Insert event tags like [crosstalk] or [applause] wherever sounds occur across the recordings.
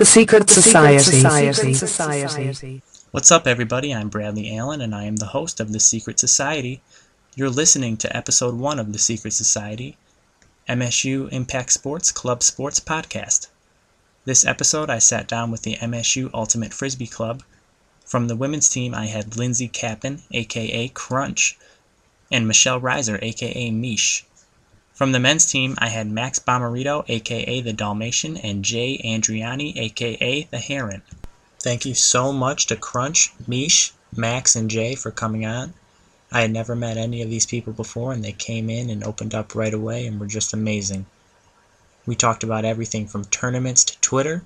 The Secret Society. What's up, everybody? I'm Bradley Allen, and I am the host of The Secret Society. You're listening to episode one of The Secret Society, MSU Impact Sports Club Sports Podcast. This episode, I sat down with the MSU Ultimate Frisbee Club. From the women's team, I had Lindsay Capin, aka Crunch, and Michelle Reiser, aka Mish. From the men's team, I had Max Bomarito, aka the Dalmatian, and Jay Andriani, aka the Heron. Thank you so much to Crunch, Mish, Max, and Jay for coming on. I had never met any of these people before, and they came in and opened up right away and were just amazing. We talked about everything from tournaments to Twitter,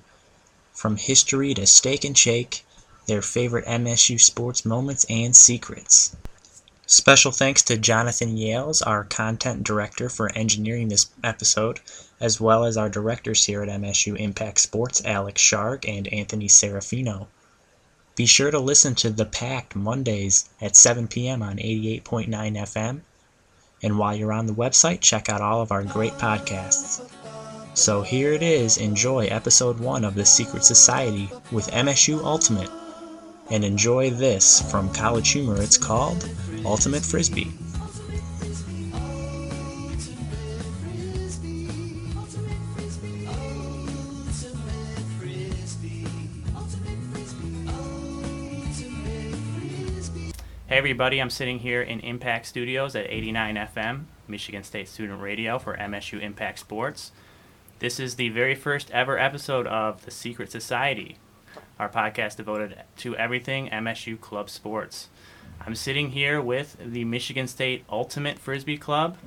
from history to steak and shake, their favorite MSU sports moments and secrets. Special thanks to Jonathan Yales, our content director, for engineering this episode, as well as our directors here at MSU Impact Sports, Alex Shark and Anthony Serafino. Be sure to listen to The Pact Mondays at 7 p.m. on 88.9 FM. And while you're on the website, check out all of our great podcasts. So here it is. Enjoy episode one of The Secret Society with MSU Ultimate and enjoy this from College Humor. It's called Ultimate Frisbee. Hey everybody, I'm sitting here in Impact Studios at 89 FM, Michigan State Student Radio for MSU Impact Sports. This is the very first ever episode of The Secret Society, our podcast devoted to everything MSU club sports. I'm sitting here with the Michigan State Ultimate Frisbee Club,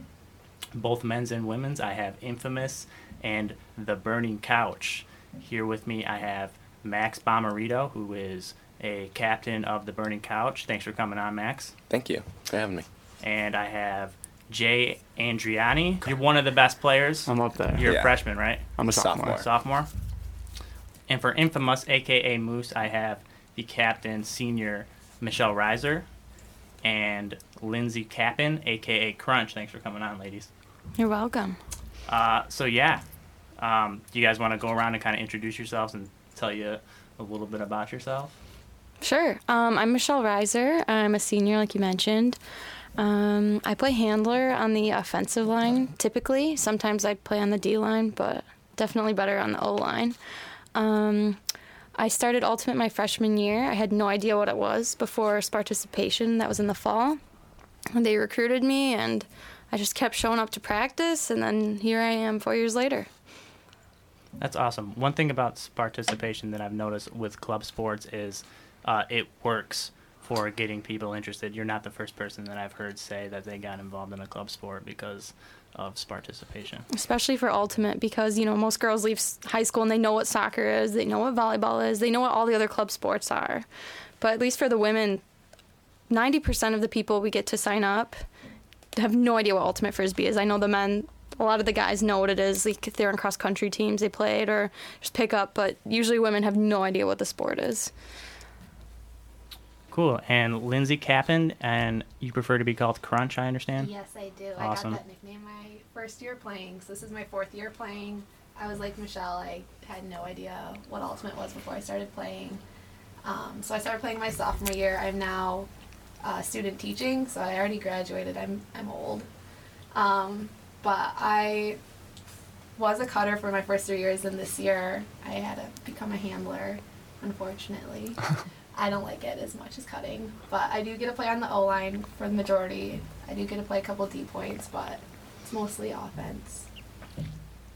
both men's and women's. I have Infamous and The Burning Couch. Here with me, I have Max Bomarito, who is a captain of The Burning Couch. Thanks for coming on, Max. Thank you for having me. And I have Jay Andriani. You're one of the best players. I'm up there. You're a freshman, right? I'm a sophomore. Sophomore. sophomore. And for Infamous, aka Moose, I have the captain, senior Michelle Reiser, and Lindsay Capin, aka Crunch. Thanks for coming on, ladies. You're welcome. Uh, so yeah, um, do you guys want to go around and kind of introduce yourselves and tell you a little bit about yourself? Sure. Um, I'm Michelle Reiser. I'm a senior, like you mentioned. Um, I play handler on the offensive line typically. Sometimes I play on the D line, but definitely better on the O line. Um, I started Ultimate my freshman year. I had no idea what it was before participation. That was in the fall. They recruited me, and I just kept showing up to practice, and then here I am four years later. That's awesome. One thing about participation that I've noticed with club sports is uh, it works for getting people interested. You're not the first person that I've heard say that they got involved in a club sport because of participation. especially for ultimate because you know most girls leave high school and they know what soccer is they know what volleyball is they know what all the other club sports are. But at least for the women 90% of the people we get to sign up have no idea what ultimate frisbee is. I know the men a lot of the guys know what it is like if they're in cross country teams they play it or just pick up but usually women have no idea what the sport is Cool. And Lindsay Capin, and you prefer to be called Crunch, I understand? Yes, I do. Awesome. I got that nickname my first year playing. So this is my fourth year playing. I was like Michelle. I had no idea what ultimate was before I started playing. Um, so I started playing my sophomore year. I'm now uh, student teaching, so I already graduated. I'm I'm old, um, but I was a cutter for my first three years, and this year I had to become a handler. Unfortunately, [laughs] I don't like it as much as cutting, but I do get to play on the O line for the majority. I do get to play a couple D points, but it's mostly offense.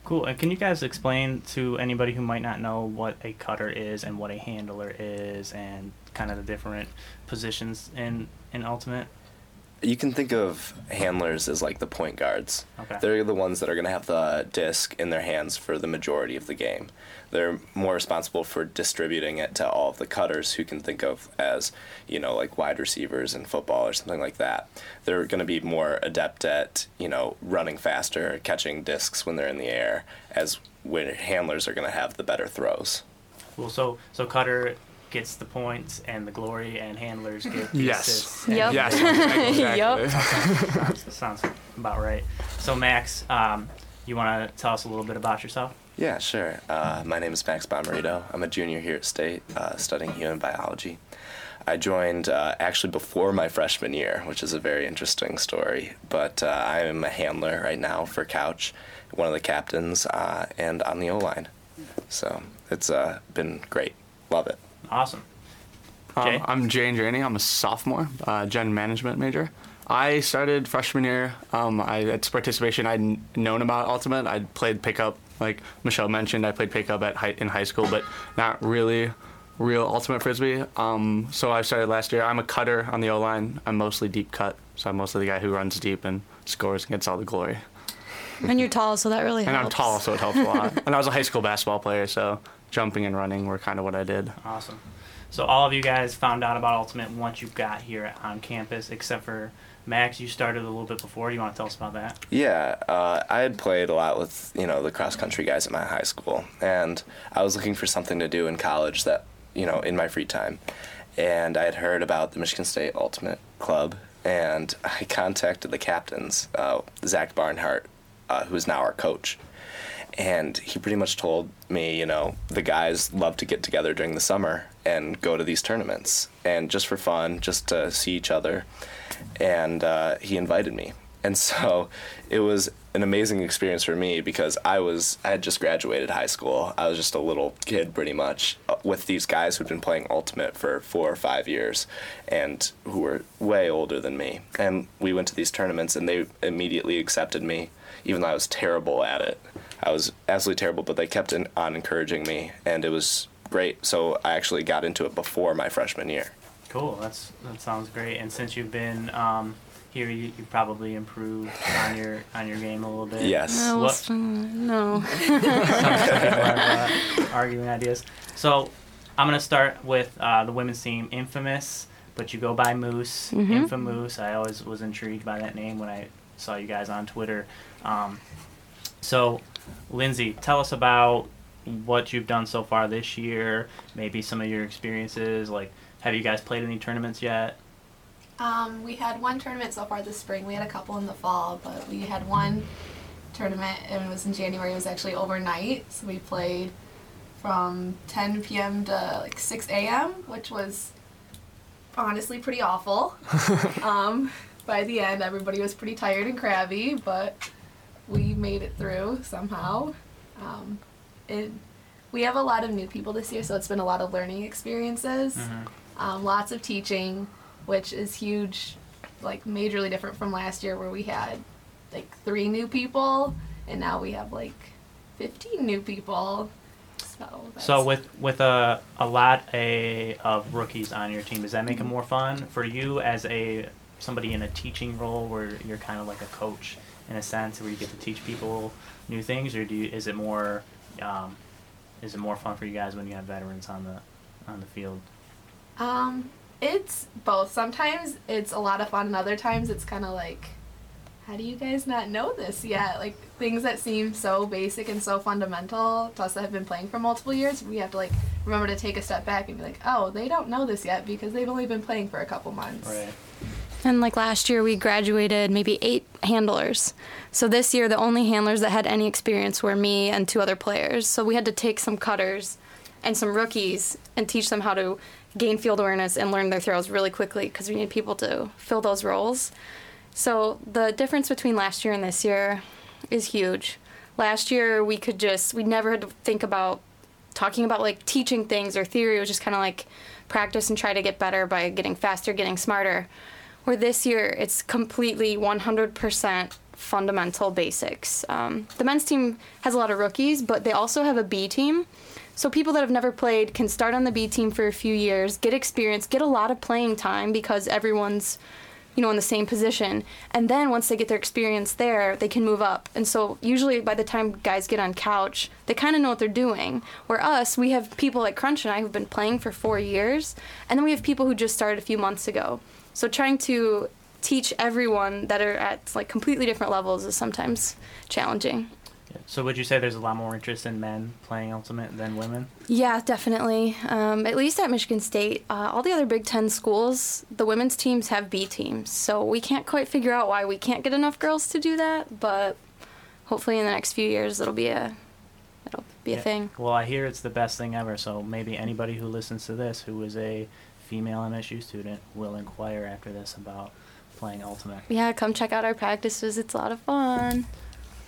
Cool. And can you guys explain to anybody who might not know what a cutter is and what a handler is and kind of the different positions in, in Ultimate? You can think of handlers as like the point guards. Okay. They're the ones that are going to have the disc in their hands for the majority of the game. They're more responsible for distributing it to all of the cutters who can think of as, you know, like wide receivers in football or something like that. They're going to be more adept at, you know, running faster, catching discs when they're in the air, as when handlers are going to have the better throws. Cool. So, so cutter gets the points and the glory, and handlers get the [laughs] Yes. assists. Yep. Yes. Exactly. [laughs] sounds, sounds about right. So, Max, um, you want to tell us a little bit about yourself? Yeah, sure. Uh, my name is Max Bomarito. I'm a junior here at State, uh, studying human biology. I joined uh, actually before my freshman year, which is a very interesting story. But uh, I am a handler right now for Couch, one of the captains, uh, and on the O line. So it's uh, been great. Love it. Awesome. Jay? Um, I'm Jay Andriani. I'm a sophomore, uh, gen management major. I started freshman year. Um, I at participation. I'd known about ultimate. I'd played pickup, like Michelle mentioned. I played pickup at high, in high school, but not really real ultimate frisbee. Um, so I started last year. I'm a cutter on the O line. I'm mostly deep cut, so I'm mostly the guy who runs deep and scores and gets all the glory. And you're tall, so that really And I'm tall, so it helps a lot. [laughs] and I was a high school basketball player, so jumping and running were kind of what I did. Awesome. So all of you guys found out about Ultimate once you got here on campus, except for Max. You started a little bit before. You want to tell us about that? Yeah, uh, I had played a lot with you know the cross country guys at my high school, and I was looking for something to do in college that you know in my free time, and I had heard about the Michigan State Ultimate Club, and I [laughs] contacted the captains, uh, Zach Barnhart, uh, who is now our coach, and he pretty much told me, you know, the guys love to get together during the summer and go to these tournaments, and just for fun, just to see each other, and uh, he invited me, and [laughs] so it was an amazing experience for me because I was I had just graduated high school. I was just a little kid, pretty much, uh, with these guys who'd been playing ultimate for four or five years, and who were way older than me. And we went to these tournaments, and they immediately accepted me, even though I was terrible at it. I was absolutely terrible, but they kept in, on encouraging me, and it was great. So I actually got into it before my freshman year. Cool. That's that sounds great. And since you've been um, here, you, you probably improved on your on your game a little bit. Yes. No, What- no. [laughs] Some uh, arguing ideas. So I'm gonna start with uh, the women's team, Infamous, but you go by Moose, Mhm. Infamous. I always was intrigued by that name when I saw you guys on Twitter. Um, so, Lindsay, tell us about what you've done so far this year. Maybe some of your experiences. Like, have you guys played any tournaments yet? Um, we had one tournament so far this spring. We had a couple in the fall, but we had one tournament and it was in January. It was actually overnight, so we played from 10 p.m. to like 6 a.m., which was honestly pretty awful. [laughs] um, by the end, everybody was pretty tired and crabby, but we made it through somehow. Um, it, we have a lot of new people this year, so it's been a lot of learning experiences um, lots of teaching, which is huge, like majorly different from last year where we had like three new people, and now we have like 15 new people. So, So with with a a lot a, of rookies on your team, does that make it more fun for you as a somebody in a teaching role where you're kind of like a coach in a sense where you get to teach people new things, or do you, is it more um, is it more fun for you guys when you have veterans on the on the field? um, it's both. Sometimes it's a lot of fun, and other times it's kind of like, how do you guys not know this yet? Like things that seem so basic and so fundamental to us that have been playing for multiple years, we have to like remember to take a step back and be like, oh, they don't know this yet because they've only been playing for a couple months. Right. And like last year, we graduated maybe eight handlers. So this year, the only handlers that had any experience were me and two other players. So we had to take some cutters and some rookies and teach them how to gain field awareness and learn their throws really quickly because we need people to fill those roles. So the difference between last year and this year is huge. Last year, we could just, we never had to think about talking about like teaching things or theory. It was just kind of like practice and try to get better by getting faster, getting smarter. Where this year, it's completely 100% fundamental basics. Um, the men's team has a lot of rookies, but they also have a B team. So people that have never played can start on the B team for a few years, get experience, get a lot of playing time because everyone's you know, in the same position. And then once they get their experience there, they can move up. And so usually by the time guys get on couch, they kind of know what they're doing. Where us, we have people like Crunch and I who've been playing for four years, and then we have people who just started a few months ago. So trying to teach everyone that are at like completely different levels is sometimes challenging. So would you say there's a lot more interest in men playing ultimate than women? Yeah, definitely. Um, at least at Michigan State, uh, all the other Big Ten schools, the women's teams have B teams. So we can't quite figure out why we can't get enough girls to do that. But hopefully, in the next few years, it'll be a, it'll be a thing. Well, I hear it's the best thing ever. So maybe anybody who listens to this who is a female MSU student will inquire after this about playing Ultimate. Yeah, come check out our practices. It's a lot of fun.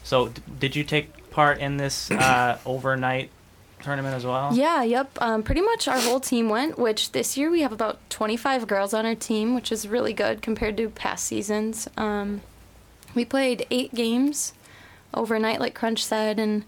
So, d- did you take part in this uh, [coughs] overnight tournament as well? Yeah, yep. Um, pretty much our whole team went, which this year we have about 25 girls on our team, which is really good compared to past seasons. Um, we played eight games overnight, like Crunch said, and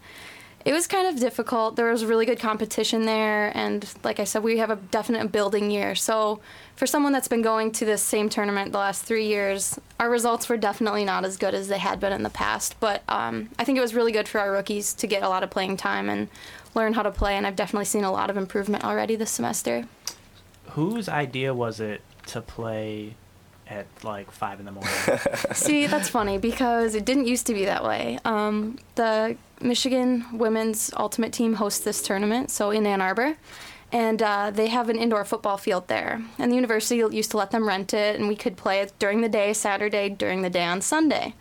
it was kind of difficult. There was really good competition there, and like I said, we have a definite building year. So, for someone that's been going to this same tournament the last three years, our results were definitely not as good as they had been in the past. But um, I think it was really good for our rookies to get a lot of playing time and learn how to play, and I've definitely seen a lot of improvement already this semester. Whose idea was it to play at like five in the morning? [laughs] See, that's funny because it didn't used to be that way. Um, the Michigan women's ultimate team hosts this tournament, so in Ann Arbor, and uh, they have an indoor football field there. And the university used to let them rent it, and we could play it during the day, Saturday, during the day on Sunday.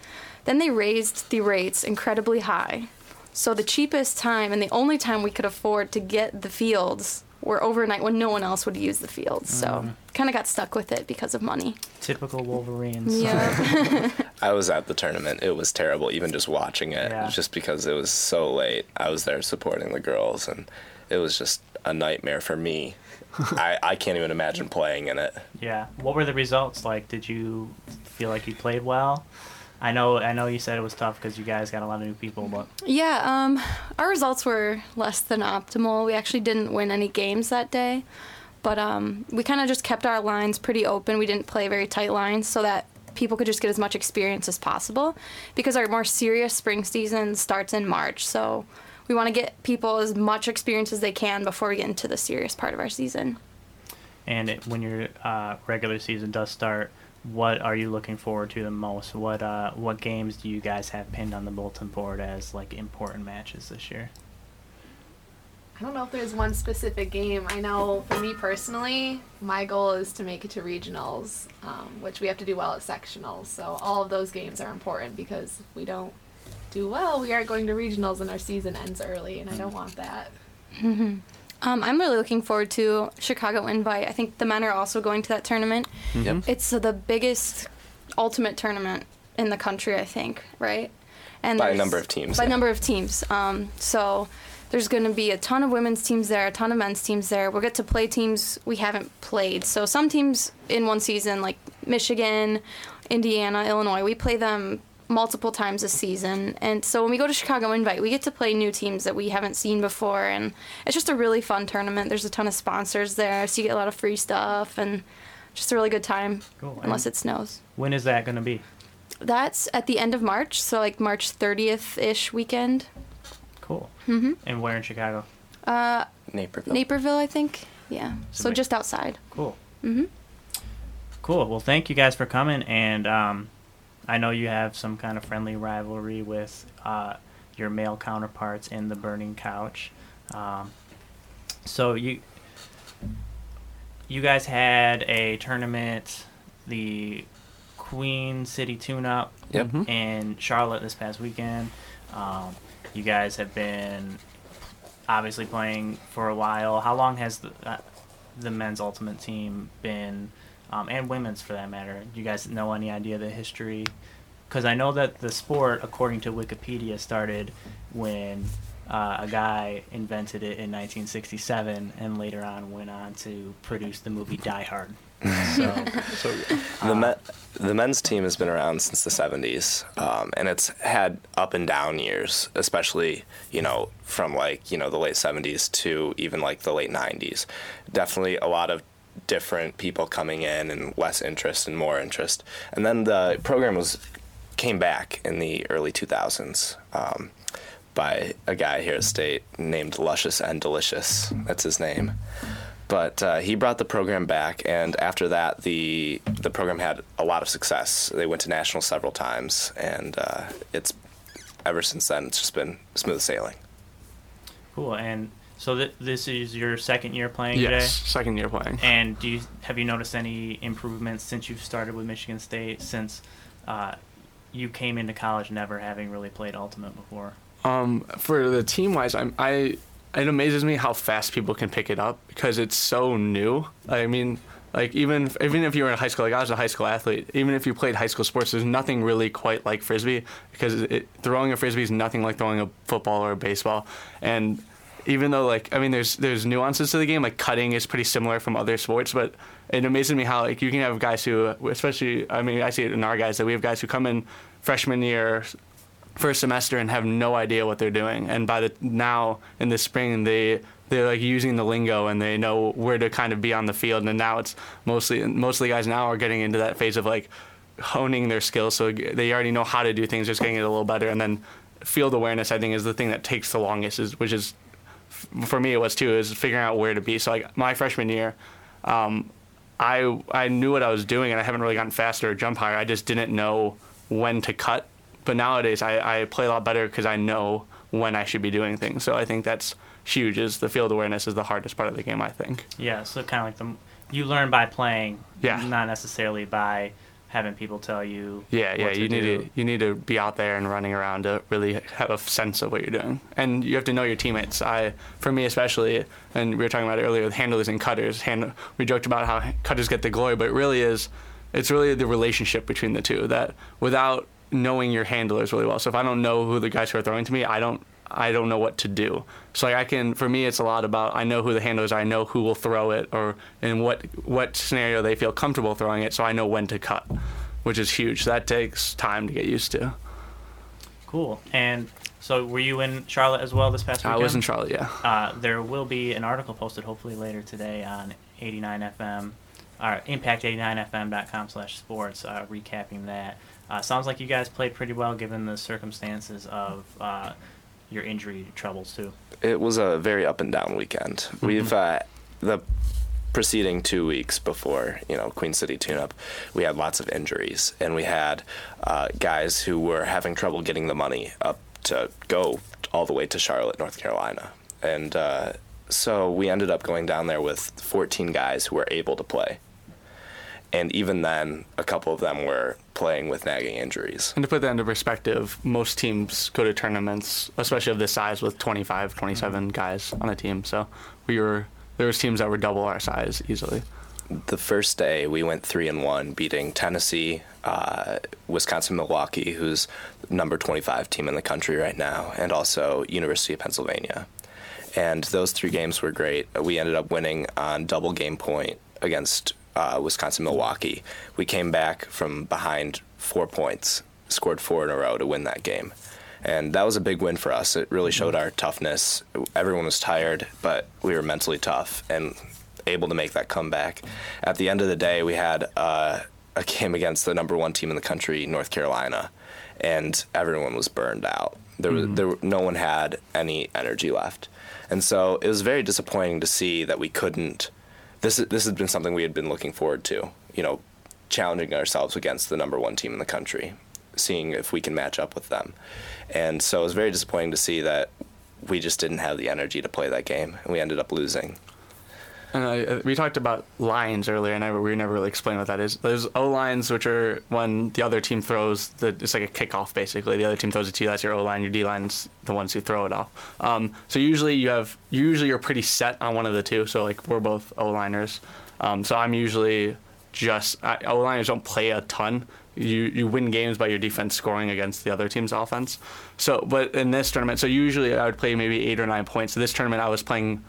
Then they raised the rates incredibly high. So the cheapest time and the only time we could afford to get the fields were overnight when no one else would use the fields. So mm-hmm. kind of got stuck with it because of money. Typical Wolverines. Yeah. [laughs] [laughs] I was at the tournament. It was terrible, even just watching it, Yeah. just because it was so late. I was there supporting the girls, and it was just a nightmare for me. [laughs] I, I can't even imagine playing in it. Yeah. What were the results like? Did you feel like you played well? I know. I know you said it was tough because you guys got a lot of new people, but Yeah, um, our results were less than optimal. We actually didn't win any games that day, but um, we kind of just kept our lines pretty open. We didn't play very tight lines so that people could just get as much experience as possible because our more serious spring season starts in March. So we want to get people as much experience as they can before we get into the serious part of our season. and it, when your uh, regular season does start, what are you looking forward to the most? What uh, what games do you guys have pinned on the bulletin board as like important matches this year? I don't know if there's one specific game. I know for me personally, my goal is to make it to regionals, um, which we have to do well at sectionals. So all of those games are important because if we don't do well, we are going to regionals and our season ends early, and I don't want that. Um, I'm really looking forward to Chicago Invite. I think the men are also going to that tournament. Yep. It's the biggest ultimate tournament in the country, I think, right? And By there's- number of teams, By yeah. number of teams. Um, so there's going to be a ton of women's teams there, a ton of men's teams there. We'll get to play teams we haven't played. So some teams in one season, like Michigan, Indiana, Illinois, we play them multiple times a season. And so when we go to Chicago Invite, we get to play new teams that we haven't seen before. And it's just a really fun tournament. There's a ton of sponsors there, so you get a lot of free stuff and just a really good time, Cool. unless And it snows. when is that going to be? That's at the end of March, so like March 30th ish weekend. Cool. Mm-hmm. And where in Chicago? Uh, Naperville. Naperville, I think. Yeah. So wait. just outside. Cool. Mm-hmm. Cool. Well, thank you guys for coming, and um, I know you have some kind of friendly rivalry with uh, your male counterparts in the Burning Couch. Um, so you you guys had a tournament, the Queen City Tune Up Yep. Mhm. in Charlotte this past weekend. Um, you guys have been obviously playing for a while. How long has the uh, the men's ultimate team been, um, and women's for that matter? Do you guys know any idea of the history? Because I know that the sport, according to Wikipedia, started when uh, a guy invented it in 1967, and later on went on to produce the movie Die Hard. [laughs] So So The, men, the men's team has been around since the 70s, um, and it's had up and down years, especially, you know, from like, you know, the late 70s to even like the late 90s. Definitely a lot of different people coming in and less interest and more interest. And then the program was came back in the early 2000s um, by a guy here at State named Luscious and Delicious. That's his name but uh, he brought the program back, and after that, the the program had a lot of success. They went to national several times, and uh, it's ever since then it's just been smooth sailing. cool. And so th- this is your second year playing yes, today. second year playing. And do you have you noticed any improvements since you've started with Michigan State? Since uh, you came into college never having really played Ultimate before. Um, for the team wise, I'm I. It amazes me how fast people can pick it up because it's so new. I mean, like even even if you were in high school, like I was a high school athlete. Even if you played high school sports, there's nothing really quite like frisbee because it, throwing a frisbee is nothing like throwing a football or a baseball. And even though like I mean, there's there's nuances to the game. Like cutting is pretty similar from other sports, but it amazes me how like you can have guys who, especially I mean, I see it in our guys that we have guys who come in freshman year first semester and have no idea what they're doing. And by the now in the spring, they they're like using the lingo and they know where to kind of be on the field. And now it's mostly most of the guys now are getting into that phase of like honing their skills, so they already know how to do things, just getting it a little better. And then field awareness, I think, is the thing that takes the longest, is which is for me it was too, is figuring out where to be. So like my freshman year. Um, I I knew what I was doing and I haven't really gotten faster or jump higher. I just didn't know when to cut but nowadays I, I play a lot better because I know when I should be doing things. So I think that's huge. Is the field awareness is the hardest part of the game. I think. Yeah. So kind of like the you learn by playing. Yeah. Not necessarily by having people tell you. Yeah, yeah. You need to you need to be out there and running around to really have a sense of what you're doing, and you have to know your teammates. I, for me especially, and we were talking about it earlier with handlers and cutters. Hand, we joked about how cutters get the glory, but it really is, it's really the relationship between the two. That without knowing your handlers really well. So if I don't know who the guys who are throwing to me, I don't I don't know what to do. So like I can for me it's a lot about I know who the handlers are, I know who will throw it or in what what scenario they feel comfortable throwing it so I know when to cut, which is huge. That takes time to get used to. Cool. And so were you in Charlotte as well this past weekend? I was in Charlotte, yeah. Uh, there will be an article posted hopefully later today on 89 FM or impact89fm.com slash sports uh, recapping that. Uh, sounds like you guys played pretty well given the circumstances of uh, your injury troubles too. It was a very up and down weekend. Mm-hmm. [laughs] We've uh, the preceding two weeks before you know Queen City tune-up, we had lots of injuries, and we had uh, guys who were having trouble getting the money up to go all the way to Charlotte, North Carolina, and uh, so we ended up going down there with 14 guys who were able to play and even then, a couple of them were playing with nagging injuries. And to put that into perspective, most teams go to tournaments, especially of this size, with 25, 27 mm-hmm. guys on a team. So we were there was teams that were double our size easily. The first day we went three and one, beating Tennessee, uh, Wisconsin, Milwaukee, who's number 25 team in the country right now, and also University of Pennsylvania. And those three games were great. We ended up winning on double game point against uh, Wisconsin Milwaukee. We came back from behind four points, scored four in a row to win that game. And that was a big win for us. It really showed our toughness. Everyone was tired, but we were mentally tough and able to make that comeback. At the end of the day, we had uh, a game against the number one team in the country, North Carolina, and everyone was burned out. There was mm. there no one had any energy left, and so it was very disappointing to see that we couldn't this this has been something we had been looking forward to. You know, challenging ourselves against the number one team in the country, seeing if we can match up with them. And so it was very disappointing to see that we just didn't have the energy to play that game, and we ended up losing. And uh, we talked about lines earlier, and I, we never really explained what that is. There's O lines, which are when the other team throws the it's like a kickoff basically. The other team throws it to you. That's your O line. Your D line's the ones who throw it off. Um, so usually you have usually you're pretty set on one of the two. So like we're both O liners. Um, so I'm usually just O liners don't play a ton. You you win games by your defense scoring against the other team's offense. So but in this tournament, so usually I would play maybe eight or nine points. So this tournament I was playing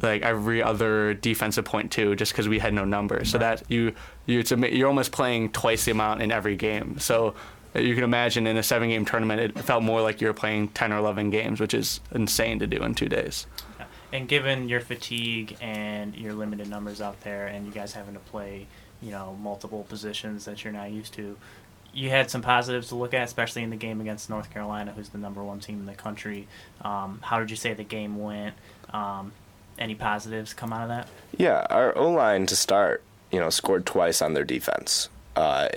like every other defensive point too, just because we had no numbers. So that you you it's you're almost playing twice the amount in every game. So you can imagine in a seven game tournament, it felt more like you were playing ten or eleven games, which is insane to do in two days. And given your fatigue and your limited numbers out there, and you guys having to play, you know, multiple positions that you're not used to, you had some positives to look at, especially in the game against North Carolina, who's the number one team in the country. Um, how did you say the game went? Um, any positives come out of that? Yeah, our O line to start, you know, scored twice on their defense. Uh,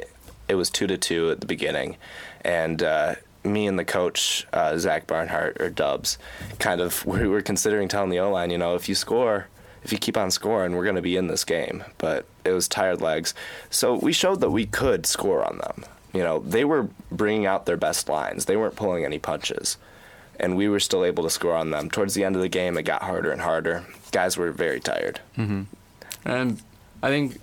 it was two to two at the beginning, and uh, me and the coach uh, Zach Barnhart or Dubs, kind of [laughs] we were considering telling the O line, you know, if you score, if you keep on scoring, we're going to be in this game. But it was tired legs, so we showed that we could score on them. You know, they were bringing out their best lines. They weren't pulling any punches and we were still able to score on them. Towards the end of the game, it got harder and harder. Guys were very tired. Mm-hmm. And I think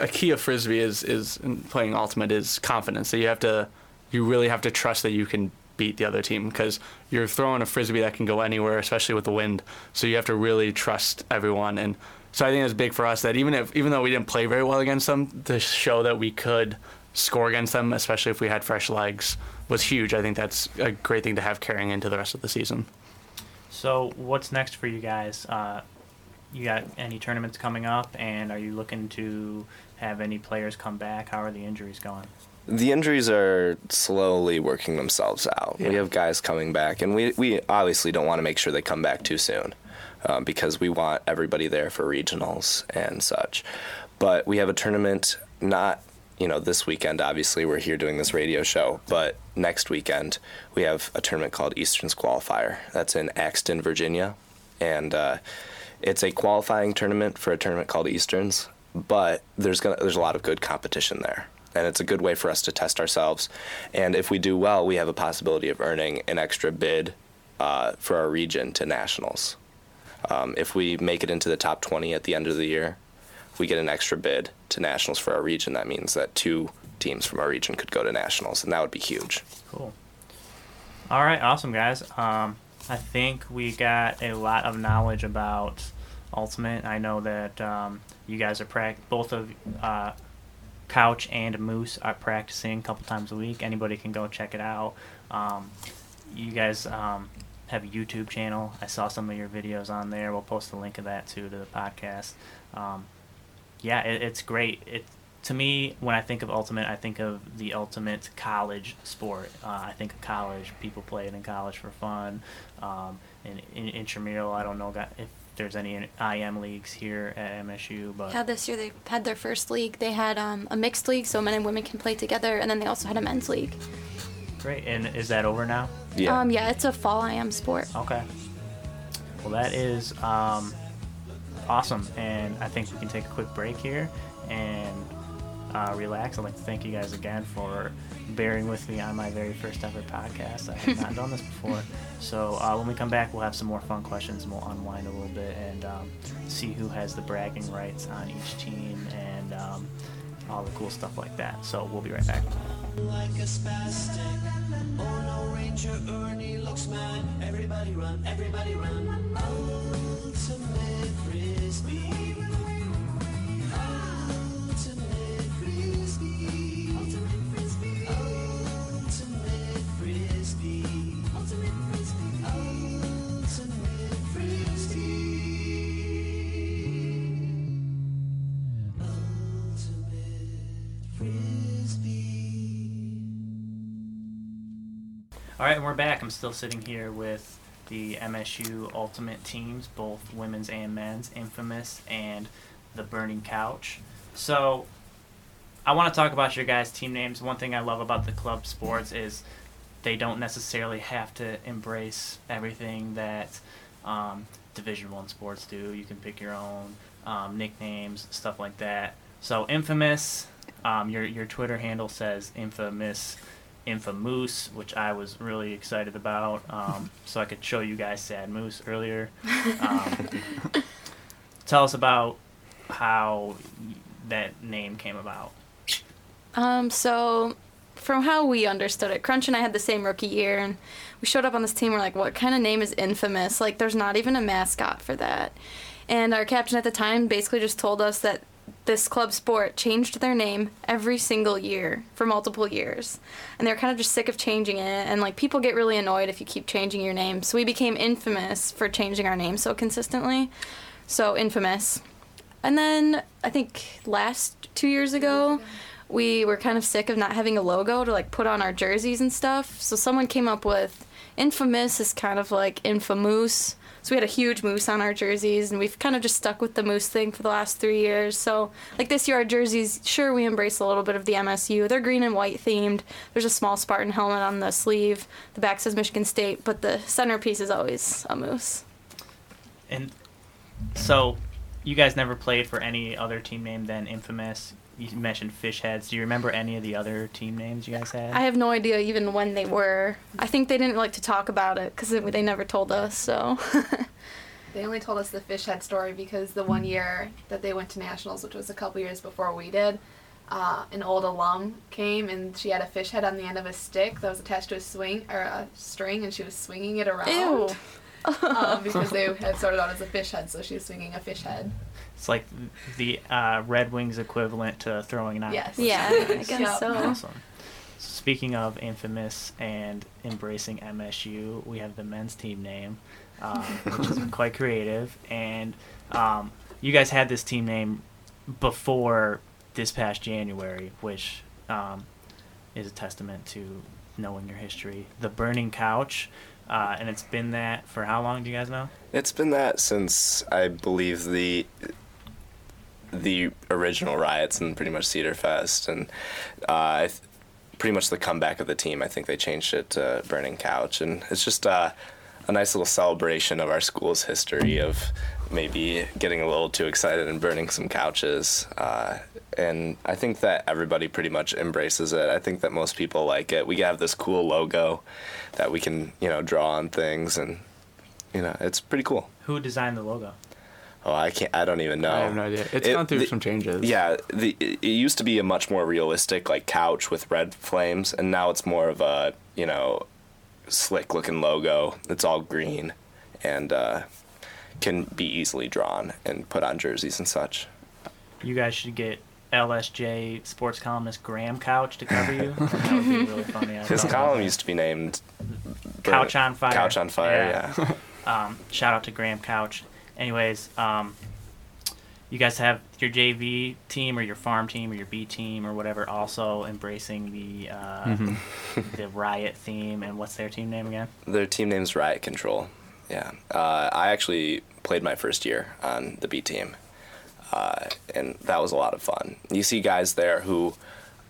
a key of frisbee is is in playing ultimate is confidence. So you have to, you really have to trust that you can beat the other team because you're throwing a frisbee that can go anywhere, especially with the wind. So you have to really trust everyone. And so I think it's big for us that even if even though we didn't play very well against them, to show that we could score against them, especially if we had fresh legs, was huge. I think that's a great thing to have carrying into the rest of the season. So, what's next for you guys? Uh, you got any tournaments coming up, and are you looking to have any players come back? How are the injuries going? The injuries are slowly working themselves out. We have guys coming back, and we, we obviously don't want to make sure they come back too soon um, because we want everybody there for regionals and such. But we have a tournament not, you know, this weekend, obviously, we're here doing this radio show, but next weekend we have a tournament called Eastern's Qualifier. That's in Axton, Virginia. And uh, it's a qualifying tournament for a tournament called Easterns, but there's gonna there's a lot of good competition there, and it's a good way for us to test ourselves. And if we do well, we have a possibility of earning an extra bid uh, for our region to nationals. Um, if we make it into the top 20 at the end of the year, if we get an extra bid to nationals for our region, that means that two teams from our region could go to nationals, and that would be huge. Cool. All right, awesome guys. Um, I think we got a lot of knowledge about Ultimate. I know that um, you guys are prac- both of uh, Couch and Moose are practicing a couple times a week. Anybody can go check it out. Um, you guys um, have a YouTube channel. I saw some of your videos on there. We'll post a link of that too to the podcast. Um, yeah, it, it's great. It to me, when I think of ultimate, I think of the ultimate college sport. Uh, I think of college. People play it in college for fun. Um, in, in intramural, I don't know if there's any IM leagues here at MSU, but Yeah, this year they had their first league. They had um, a mixed league, so men and women can play together, and then they also had a men's league. great. And is that over now? Yeah. Um, yeah, it's a fall IM sport. Okay. Well, that is um, awesome, and I think we can take a quick break here and uh, relax. I'd like to thank you guys again for bearing with me on my very first ever podcast. I have not done this before, [laughs] so uh, when we come back, we'll have some more fun questions, and we'll unwind a little bit and um, see who has the bragging rights on each team and um, all the cool stuff like that. So we'll be right back. like a spastic. Oh no, Ranger Ernie looks mad. Everybody run, everybody run. Ultimate frisbee. All right, and we're back. I'm still sitting here with the MSU Ultimate teams, both women's and men's, Infamous and the Burning Couch. So, I want to talk about your guys' team names. One thing I love about the club sports is they don't necessarily have to embrace everything that um, Division One sports do. You can pick your own um, nicknames, stuff like that. So, Infamous, um, your your Twitter handle says Infamous. Infamoose, which I was really excited about, um, [laughs] so I could show you guys Sad Moose earlier. Um, [laughs] tell us about how that name came about. Um, so from how we understood it, Crunch and I had the same rookie year, and we showed up on this team. We're like, what kind of name is infamous? Like, there's not even a mascot for that. And our captain at the time basically just told us that this club sport changed their name every single year for multiple years. And they're kind of just sick of changing it. And like people get really annoyed if you keep changing your name. So we became infamous for changing our name so consistently. So infamous. And then I think last two years ago, we were kind of sick of not having a logo to like put on our jerseys and stuff. So someone came up with infamous is kind of like infamous. So we had a huge moose on our jerseys, and we've kind of just stuck with the moose thing for the last three years. So, like this year, our jerseys, sure, we embrace a little bit of the MSU. They're green and white themed. There's a small Spartan helmet on the sleeve. The back says Michigan State, but the centerpiece is always a moose. And so, you guys never played for any other team name than Infamous. You mentioned Fish Heads. Do you remember any of the other team names you guys had? I have no idea even when they were. I think they didn't like to talk about it because they never told us. So [laughs] They only told us the fish head story because the one year that they went to nationals, which was a couple years before we did, uh, an old alum came and she had a fish head on the end of a stick that was attached to a swing or a string, and she was swinging it around. ew. Um, [laughs] because they had started out as a fish head, so she was swinging a fish head. It's like the uh, Red Wings equivalent to throwing an Yes. Yeah, I guess Yep. so. Awesome. Speaking of infamous and embracing MSU, we have the men's team name, um, which is [laughs] quite creative. And um, you guys had this team name before this past January, which um, is a testament to knowing your history. The Burning Couch, uh, and it's been that for how long? Do you guys know? It's been that since I believe the the original riots and pretty much Cedar Fest and uh, pretty much the comeback of the team. I think they changed it to Burning Couch, and it's just uh, a nice little celebration of our school's history of maybe getting a little too excited and burning some couches. Uh, and I think that everybody pretty much embraces it. I think that most people like it. We have this cool logo that we can, you know, draw on things, and you know, it's pretty cool. Who designed the logo? Oh, I can't. I don't even know. I have no idea. It's It- gone through the- some changes. Yeah, the it used to be a much more realistic like couch with red flames, and now it's more of a you know slick looking logo. It's all green, and uh, can be easily drawn and put on jerseys and such. You guys should get LSJ sports columnist Graham Couch to cover you. [laughs] that would be really funny. His column used to be named Couch on Fire. Couch on Fire. Yeah. Yeah. Um, shout out to Graham Couch. Anyways, um, you guys have your JV team or your farm team or your B team or whatever also embracing the uh, Mm-hmm. the riot theme. And what's their team name again? Their team name's Riot Control. Yeah. Uh, I actually played my first year on the B team, uh, and that was a lot of fun. You see guys there who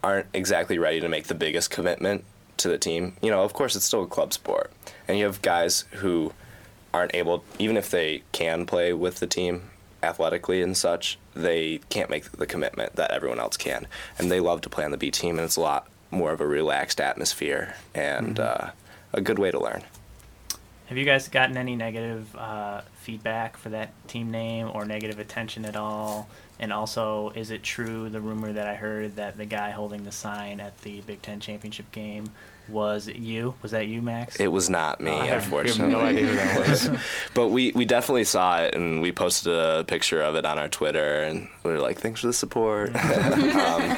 aren't exactly ready to make the biggest commitment to the team. You know, of course, it's still a club sport, and you have guys who aren't able, even if they can play with the team athletically and such, they can't make the commitment that everyone else can, and they love to play on the B team, and it's a lot more of a relaxed atmosphere and uh, a good way to learn. Have you guys gotten any negative uh, feedback for that team name or negative attention at all? And also, is it true the rumor that I heard that the guy holding the sign at the Big Ten championship game was it you? Was that you, Max? It was not me, I have, we have no idea who that [laughs] was. But we, we definitely saw it, and we posted a picture of it on our Twitter, and we were like, "Thanks for the support." [laughs] um,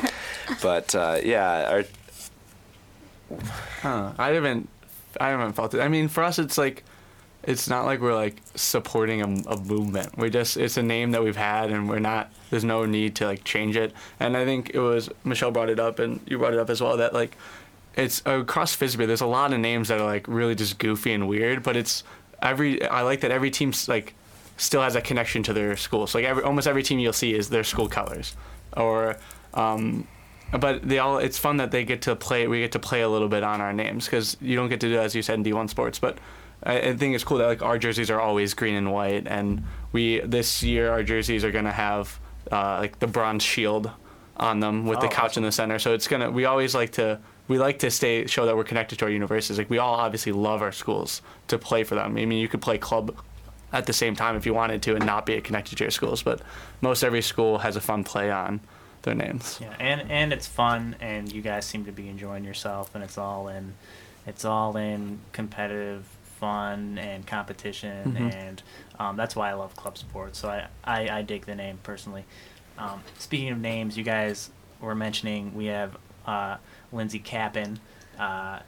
but uh, yeah, our, Huh. I haven't, I haven't felt it. I mean, for us, it's like, it's not like we're like supporting a, a movement. We just, it's a name that we've had, and we're not. There's no need to like change it. And I think it was Michelle brought it up, and you brought it up as well that like, it's across Frisbee. There's a lot of names that are like really just goofy and weird, but it's every. I like that every team's like still has a connection to their school. So like every almost every team you'll see is their school colors, or um, but they all it's fun that they get to play we get to play a little bit on our names because you don't get to do that, as you said in d1 sports but I, I think it's cool that like our jerseys are always green and white and we this year our jerseys are gonna have uh, like the bronze shield on them with the Oh, couch in the center so it's gonna we always like to we like to stay show that we're connected to our universities like we all obviously love our schools to play for them i mean you could play club at the same time if you wanted to and not be connected to your schools but most every school has a fun play on their names Yeah, and and it's fun, and you guys seem to be enjoying yourself, and it's all in, it's all in competitive fun and competition, Mhm. and um, that's why I love club sports. So I, I, I dig the name personally. Um, speaking of names, you guys were mentioning we have uh, Lindsay Capin, uh,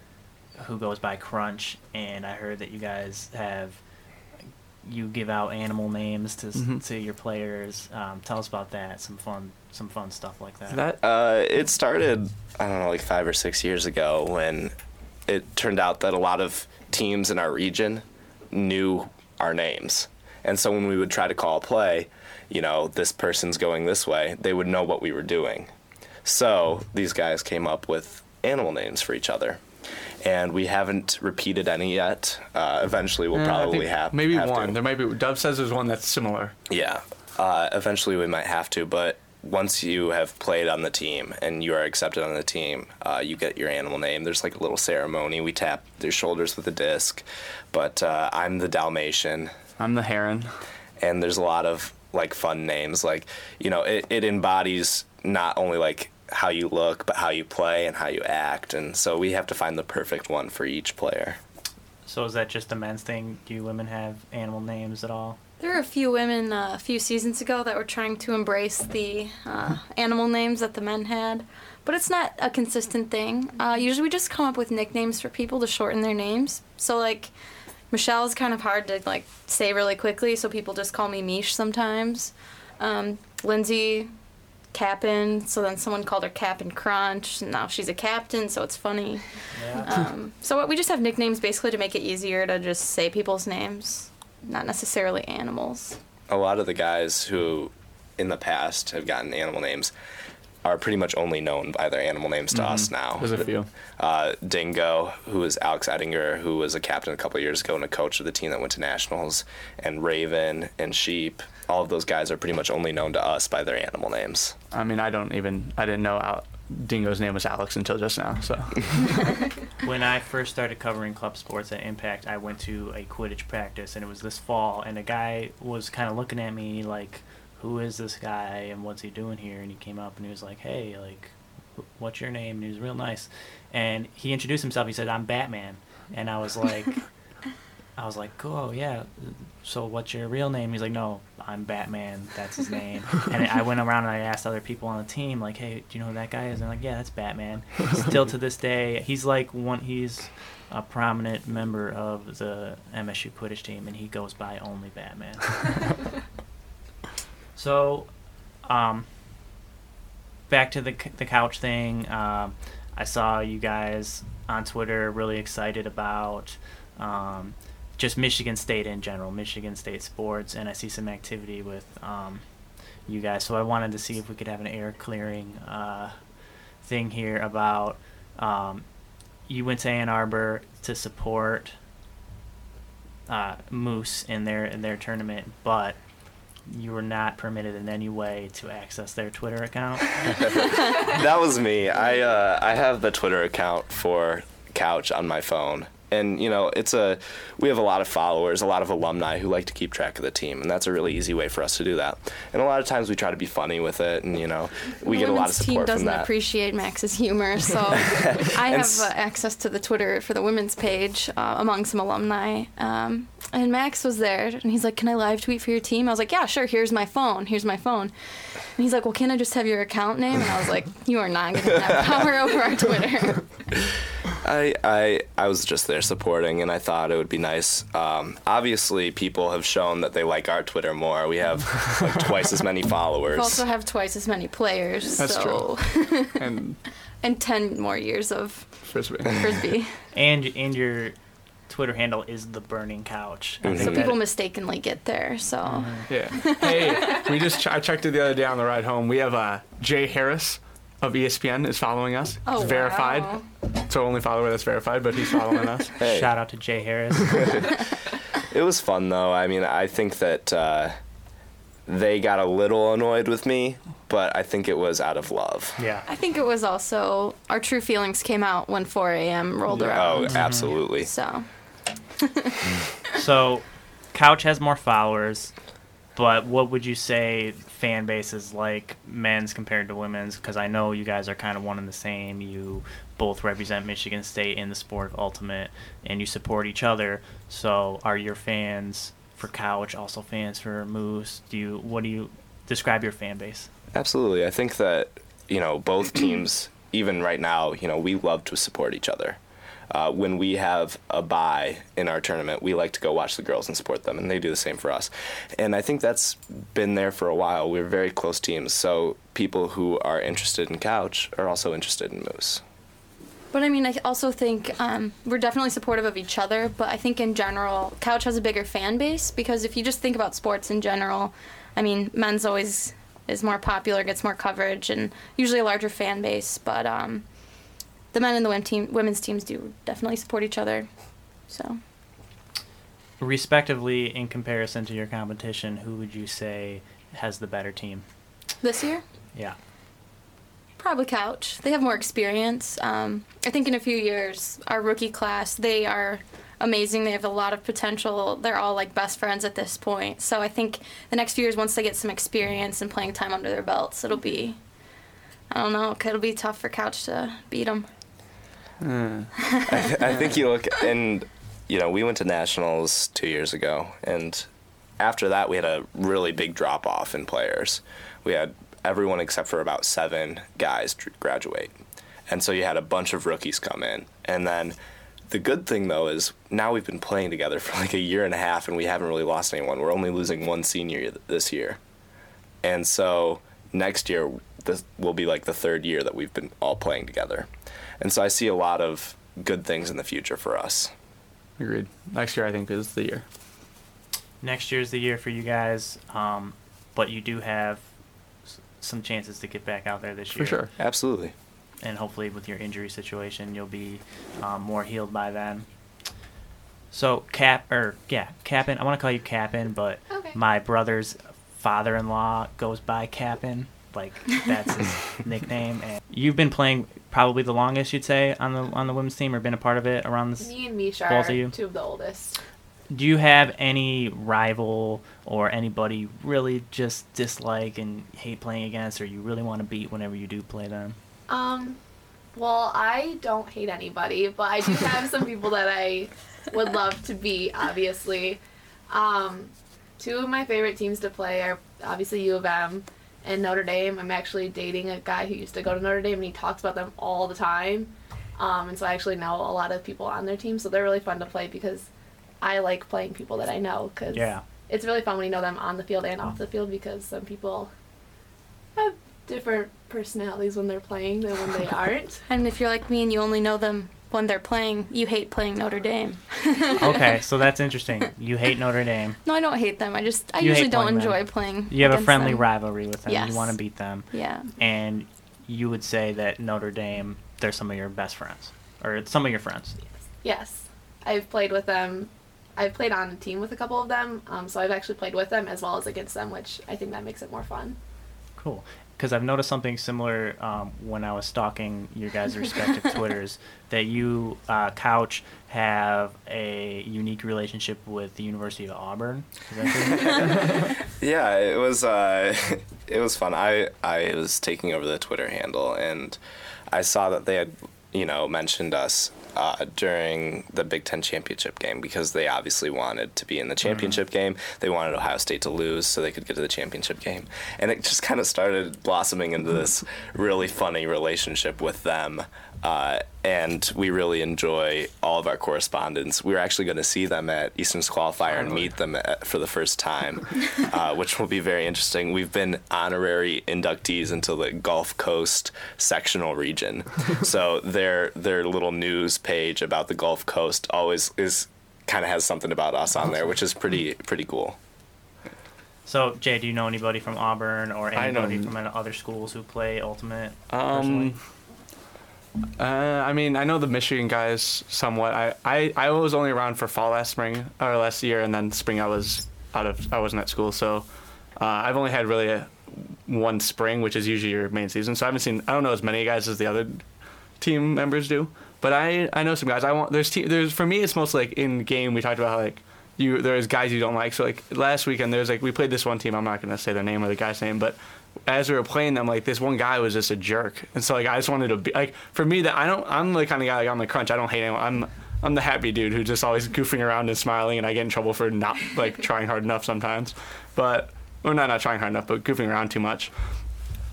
who goes by Crunch, and I heard that you guys have you give out animal names to s Mhm. to your players. Um, tell us about that. Some fun, some fun stuff like that. that uh, it started I don't know like five or six years ago when it turned out that a lot of teams in our region knew our names, and so when we would try to call a play, you know, this person's going this way, they would know what we were doing. So these guys came up with animal names for each other. And we haven't repeated any yet. Uh, eventually, we'll probably have maybe have one. To. There might be. Dove says there's one that's similar. Yeah. Uh, eventually, we might have to, but once you have played on the team and you are accepted on the team, uh, you get your animal name. There's like a little ceremony. We tap their shoulders with a disc, but uh, I'm the Dalmatian, I'm the heron. and there's a lot of like fun names. Like you know, it, it embodies not only like how you look, but how you play and how you act, and so we have to find the perfect one for each player. So is that just a men's thing? Do you women have animal names at all? There were a few women uh, a few seasons ago that were trying to embrace the uh, animal names that the men had, but it's not a consistent thing. Uh, usually, we just come up with nicknames for people to shorten their names. So, like, Michelle is kind of hard to like say really quickly, so people just call me Mish sometimes. Um, Lindsay, Capin. So then someone called her Cap'n Crunch. And now she's a captain, so it's funny. Yeah. Um, so we just have nicknames basically to make it easier to just say people's names, not necessarily animals. a lot of the guys who in the past have gotten animal names are pretty much only known by their animal names to us now. There's a few. Uh, Dingo, who is Alex Ettinger, who was a captain a couple of years ago and a coach of the team that went to nationals, and Raven and Sheep. All of those guys are pretty much only known to us by their animal names. I mean, I don't even. I didn't know Al- Dingo's name was Alex until just now. So [laughs] when I first started covering club sports at Impact, I went to a Quidditch practice, and it was this fall, and a guy was kind of looking at me like, "Who is this guy, and what's he doing here?" And he came up and he was like, "Hey, like, what's your name?" And he was real nice, and he introduced himself. He said, "I'm Batman," and I was like. [laughs] I was like, "Oh yeah, so what's your real name?" He's like, "No, I'm Batman. That's his name." and I went around and I asked other people on the team, like, "Hey, do you know who that guy is?" And they're like, "Yeah, that's Batman." Still to this day, he's like one. He's a prominent member of the MSU Quidditch team, and he goes by only Batman. [laughs] so, um, back to the the couch thing. Um, I saw you guys on Twitter really excited about um, just Michigan State in general, Michigan State sports, and I see some activity with um, you guys. So I wanted to see if we could have an air clearing uh, thing here about um, you went to Ann Arbor to support uh, Moose in their in their tournament, but you were not permitted in any way to access their Twitter account. [laughs] that was me. I uh, I have the Twitter account for Couch on my phone, and you know it's a we have a lot of followers, a lot of alumni who like to keep track of the team, and that's a really easy way for us to do that. And a lot of times we try to be funny with it, and you know we the get a lot of women's team doesn't from that. appreciate Max's humor, so [laughs] I have uh, access to the Twitter for the women's page uh, among some alumni. Um, and Max was there, and he's like, "Can I live tweet for your team?" I was like, "Yeah, sure. Here's my phone. Here's my phone." And he's like, "Well, can I just have your account name?" And I was like, "You are not going to have power [laughs] over our Twitter." [laughs] I, I I was just there supporting, and I thought it would be nice. Um, obviously, people have shown that they like our Twitter more. We have like [laughs] twice as many followers. We also have twice as many players, That's so [laughs] and and ten more years of frisbee. frisbee. [laughs] and and your Twitter handle is the Burning Couch. I Mhm. So people mistakenly get there. So Yeah. Hey, we just ch- I checked it the other day on the ride home. We have uh, Jay Harris of ESPN is following us. oh It's verified. wow. So only follower that's verified, but he's following us. [laughs] Hey. Shout out to Jay Harris. [laughs] [laughs] It was fun though. I mean, I think that uh, they got a little annoyed with me, but I think it was out of love. yeah. I think it was also our true feelings came out when 4 a.m. rolled around. Oh, around. absolutely. So So, Couch has more followers, but what would you say fan base is like men's compared to women's? Because I know you guys are kind of one and the same. You both represent Michigan State in the sport of ultimate, and you support each other. So, are your fans for Couch also fans for Moose? Do you what do you describe your fan base? Absolutely. I think that, you know, both teams, even right now, you know, we love to support each other. Uh, when we have a bye in our tournament, we like to go watch the girls and support them, and they do the same for us. And I think that's been there for a while. We're very close teams, so people who are interested in Couch are also interested in Moose. But I mean, I also think um, we're definitely supportive of each other. But I think in general, Couch has a bigger fan base because if you just think about sports in general, I mean, men's always is more popular, gets more coverage, and usually a larger fan base. But um, the men and the women team, women's teams do definitely support each other. So Respectively, in comparison to your competition, who would you say has the better team? This year, Yeah. probably Couch. They have more experience. Um, I think in a few years, our rookie class, they are amazing. They have a lot of potential. They're all like best friends at this point. So I think the next few years, once they get some experience and playing time under their belts, it'll be. I don't know. It'll be tough for Couch to beat them. Mm. I, th- I think you look and you know we went to nationals two years ago, and after that we had a really big drop off in players. We had everyone except for about seven guys graduate, and so you had a bunch of rookies come in, and then. The good thing though is now we've been playing together for like a year and a half and we haven't really lost anyone. We're only losing one senior this year. And so next year this will be like the third year that we've been all playing together. And so I see a lot of good things in the future for us. Agreed. Next year, I think, is the year. Next year is the year for you guys, um, but you do have s- some chances to get back out there this year. For sure. Absolutely. and hopefully with your injury situation you'll be um, more healed by then so cap or yeah capin i want to call you capin but Okay. my brother's father-in-law goes by capin like that's his [laughs] nickname and you've been playing probably the longest you'd say on the on the women's team or been a part of it around this Me and Misha Both are of you? two of the oldest. do you have any rival or anybody you really just dislike and hate playing against or you really want to beat whenever you do play them Um, well, I don't hate anybody, but I do have some people that I would love to beat. Obviously, um, two of my favorite teams to play are obviously U of M and Notre Dame. I'm actually dating a guy who used to go to Notre Dame, and he talks about them all the time. Um, and so I actually know a lot of people on their team, so they're really fun to play because I like playing people that I know. Cause Yeah. it's really fun when you know them on the field and off the field because some people have different personalities when they're playing than when they [laughs] aren't. And if you're like me and you only know them when they're playing, you hate playing Notre Dame. [laughs] okay so that's interesting you hate notre dame No, I don't hate them. I just I You hate usually don't playing them. enjoy playing. You have a against friendly them. rivalry with them. Yes. You want to beat them, Yeah. and you would say that Notre Dame, they're some of your best friends, or some of your friends. yes, I've played with them. I've played on a team with a couple of them, um, so I've actually played with them as well as against them, which I think that makes it more fun. Cool. Because I've noticed something similar um, when I was stalking your guys' [laughs] respective Twitters that you, uh, Couch, have a unique relationship with the University of Auburn. Is that? [laughs] Yeah, it was uh, [laughs] it was fun. I I was taking over the Twitter handle and I saw that they had you know mentioned us uh, during the Big Ten championship game because they obviously wanted to be in the championship game. They wanted Ohio State to lose so they could get to the championship game, and it just kind of started blossoming into this [laughs] really funny relationship with them. Uh, and we really enjoy all of our correspondence. We are actually going to see them at Eastern's Qualifier and meet them at, for the first time, [laughs] uh, which will be very interesting. We've been honorary inductees into the Gulf Coast sectional region, [laughs] so their their little news page about the Gulf Coast always is kind of has something about us on there, which is pretty pretty cool. so, Jay, do you know anybody from Auburn or anybody from other schools who play Ultimate? personally? Uh, I mean, I know the Michigan guys somewhat. I, I, I was only around for fall last spring or last year, and then spring I was out of I wasn't at school, so uh, I've only had really a, one spring, which is usually your main season. So I haven't seen I don't know as many guys as the other team members do, but I I know some guys. I want there's te- there's for me it's mostly like in game. We talked about how like you there's guys you don't like. So like last weekend there's like we played this one team. I'm not gonna say their name or the guy's name, but as we were playing them, like this one guy was just a jerk, and so like I just wanted to be like for me that I don't I'm the kind of guy like on the crunch. I don't hate anyone. I'm I'm the happy dude who's just always goofing around and smiling, and I get in trouble for not like [laughs] trying hard enough sometimes, but or not not trying hard enough, but goofing around too much.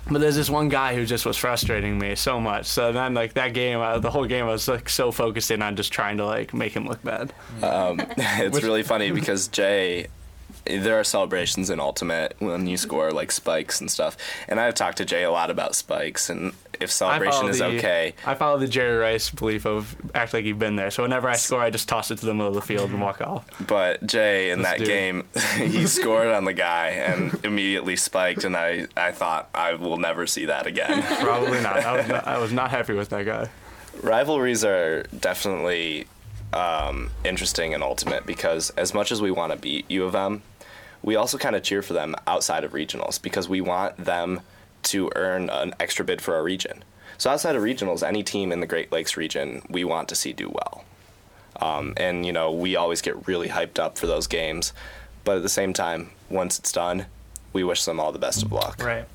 But there's this one guy who just was frustrating me so much. So then, like that game, uh, the whole game, I was like so focused in on just trying to like make him look bad. Um, [laughs] it's really funny because Jay, there are celebrations in Ultimate when you score like spikes and stuff, and I've talked to Jay a lot about spikes and if celebration is the- okay. I follow the Jerry Rice belief of act like you've been there. So whenever I score, I just toss it to the middle of the field and walk off. But Jay in Let's that game, [laughs] he scored on the guy and immediately spiked, and I, I thought I will never see that again. [laughs] Probably not. I was not, I was not happy with that guy. Rivalries are definitely um, interesting in Ultimate because as much as we want to beat U of M, we also kind of cheer for them outside of regionals because we want them to earn an extra bid for our region. So outside of regionals, any team in the Great Lakes region, we want to see do well. Um, and you know, we always get really hyped up for those games, but at the same time, once it's done, we wish them all the best of luck. Right.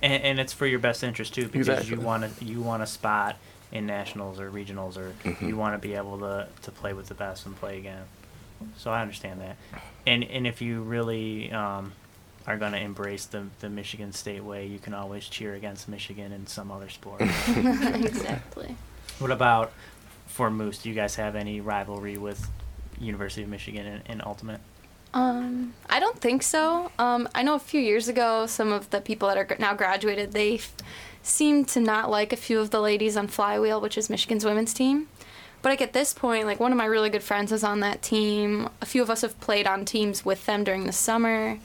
And, and it's for your best interest too, because Exactly. you want to you want a spot in nationals or regionals, or Mm-hmm. you want to be able to, to play with the best and play again. So I understand that. And and if you really um, are going to embrace the the Michigan State way, you can always cheer against Michigan in some other sport. [laughs] exactly. what about for Moose? Do you guys have any rivalry with University of Michigan in, in Ultimate? Um, I don't think so. Um, I know a few years ago, some of the people that are now graduated, they f- seemed to not like a few of the ladies on Flywheel, which is Michigan's women's team. But like at this point, like one of my really good friends is on that team. A few of us have played on teams with them during the summer.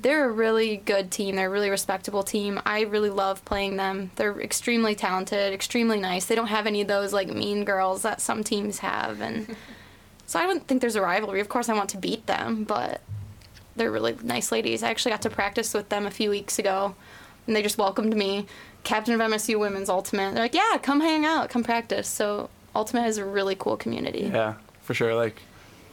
They're a really good team. They're a really respectable team. I really love playing them. They're extremely talented, extremely nice. They don't have any of those like mean girls that some teams have and [laughs] so I don't think there's a rivalry. Of course, I want to beat them, but they're really nice ladies. I actually got to practice with them a few weeks ago, and they just welcomed me, captain of MSU Women's Ultimate. They're like, "Yeah, come hang out, come practice." So Ultimate is a really cool community. Yeah, for sure. Like,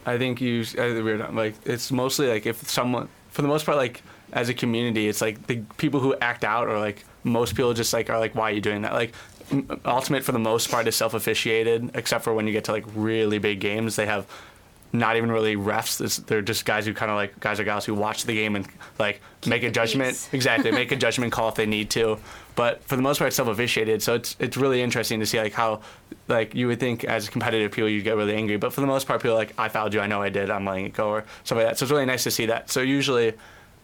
I think you. We're not, like it's mostly like if someone, for the most part, like as a community, it's like the people who act out or like most people just like are like, why are you doing that? Like, ultimate for the most part is self officiated, except for when you get to like really big games, they have. Not even really refs. It's- They're just guys who kind of like guys or gals who watch the game and like make a judgment. peace. Exactly, make a [laughs] judgment call if they need to. But for the most part, it's self-officiated. So it's it's really interesting to see like how like you would think as competitive people you'd get really angry, but for the most part, people are like I fouled you, I know I did, I'm letting it go or something like that. So it's really nice to see that. So usually.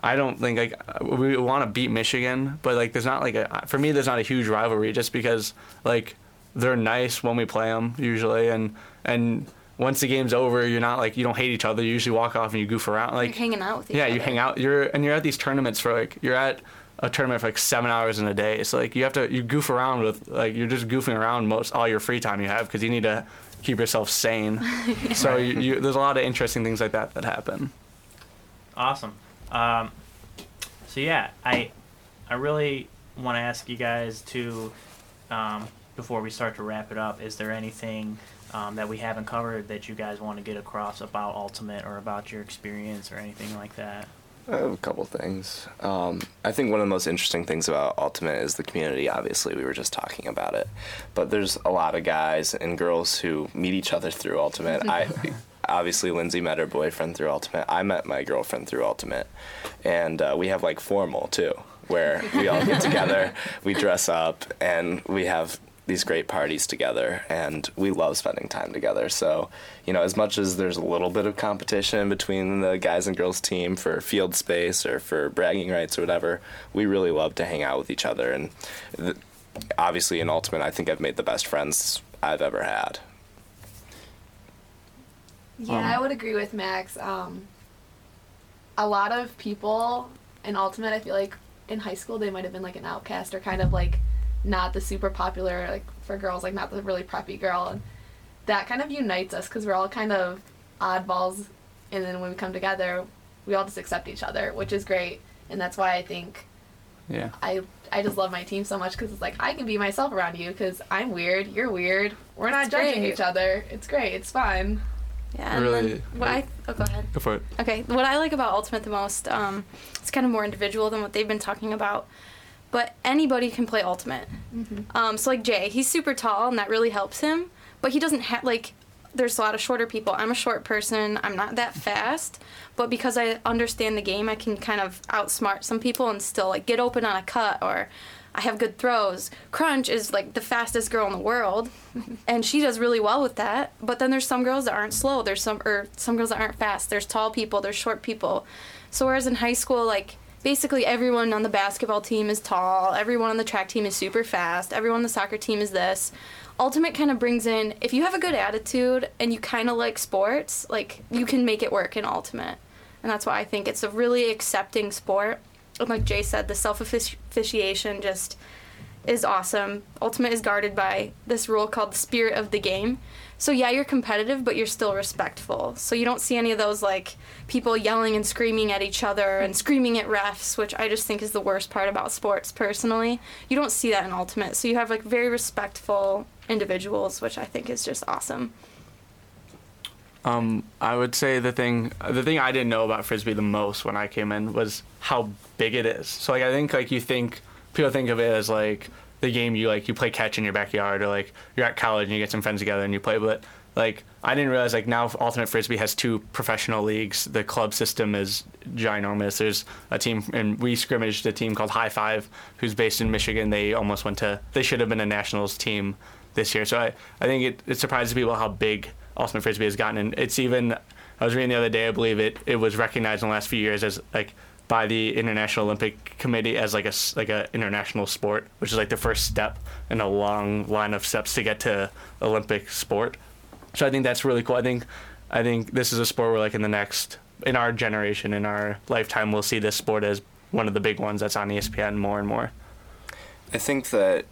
I don't think like we want to beat Michigan, but like there's not like a for me there's not a huge rivalry just because like they're nice when we play them usually and and once the game's over you're not like you don't hate each other you usually walk off and you goof around like You're hanging out with each yeah, other. you hang out. You're and you're at these tournaments for like you're at a tournament for like seven hours in a day. So like you have to you goof around with like you're just goofing around most all your free time you have because you need to keep yourself sane. [laughs] So you, you, there's a lot of interesting things like that that happen. Awesome. Um, so yeah, I I really want to ask you guys to um, before we start to wrap it up. Is there anything um, that we haven't covered that you guys want to get across about Ultimate or about your experience or anything like that? I have a couple things. Um, I think one of the most interesting things about Ultimate is the community. Obviously, we were just talking about it, but there's a lot of guys and girls who meet each other through Ultimate. I [laughs] obviously Lindsay met her boyfriend through Ultimate. I met my girlfriend through Ultimate, and uh, we have like formal too, where we all get [laughs] together, we dress up, and we have these great parties together and we love spending time together. So you know as much as there's a little bit of competition between the guys and girls team for field space or for bragging rights or whatever we really love to hang out with each other. And th- obviously in ultimate i think i've made the best friends i've ever had. Yeah, I would agree with Max. Um, a lot of people in Ultimate, I feel like in high school they might have been like an outcast or kind of like not the super popular like for girls, like not the really preppy girl, and that kind of unites us because we're all kind of oddballs, and then when we come together, we all just accept each other, which is great, and that's why I think Yeah. I I just love my team so much because it's like I can be myself around you because I'm weird, you're weird, we're not It's judging great. each other. It's great, it's fun. Yeah, and Really- then what I oh go ahead. Go for it. Okay, what I like about Ultimate the most, um, it's kind of more individual than what they've been talking about. But anybody can play Ultimate. Um, so like Jay, he's super tall, and that really helps him. But he doesn't have like. There's a lot of shorter people. I'm a short person. I'm not that fast, but because I understand the game, I can kind of outsmart some people and still like get open on a cut or. I have good throws. Crunch is like the fastest girl in the world, [laughs] and she does really well with that. But then there's some girls that aren't slow. There's some or some girls that aren't fast. There's tall people. There's short people. So whereas in high school, like basically everyone on the basketball team is tall. Everyone on the track team is super fast. Everyone on the soccer team is this. Ultimate kind of brings in if you have a good attitude and you kind of like sports, like you can make it work in Ultimate, and that's why I think it's a really accepting sport. And like Jay said, the self officiation just is awesome. Ultimate is guarded by this rule called the spirit of the game. So yeah, you're competitive, but you're still respectful. So you don't see any of those like people yelling and screaming at each other and screaming at refs, which I just think is the worst part about sports personally. You don't see that in Ultimate. So you have like very respectful individuals, which I think is just awesome. Um, I would say the thing the thing I didn't know about frisbee the most when I came in was how big it is. So like I think like you think people think of it as like the game you like you play catch in your backyard or like you're at college and you get some friends together and you play but like I didn't realize like now ultimate frisbee has two professional leagues. The club system is ginormous. There's a team and we scrimmaged a team called high five who's based in michigan. They almost went to they should have been a nationals team this year. So i, I think it, it surprises people how big ultimate frisbee has gotten. And it's even i was reading the other day i believe it, it was recognized in the last few years as like by the International Olympic Committee as like a like a international sport, which is like the first step in a long line of steps to get to Olympic sport. So I think that's really cool. I think I think this is a sport where like in the next in our generation in our lifetime we'll see this sport as one of the big ones that's on ESPN more and more. I think that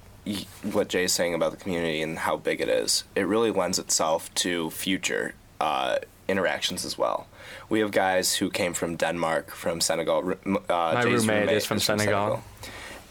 what Jay's saying about the community and how big it is, it really lends itself to future uh, interactions as well. We have guys who came from Denmark, from Senegal. Uh, My Jay's roommate is from Senegal.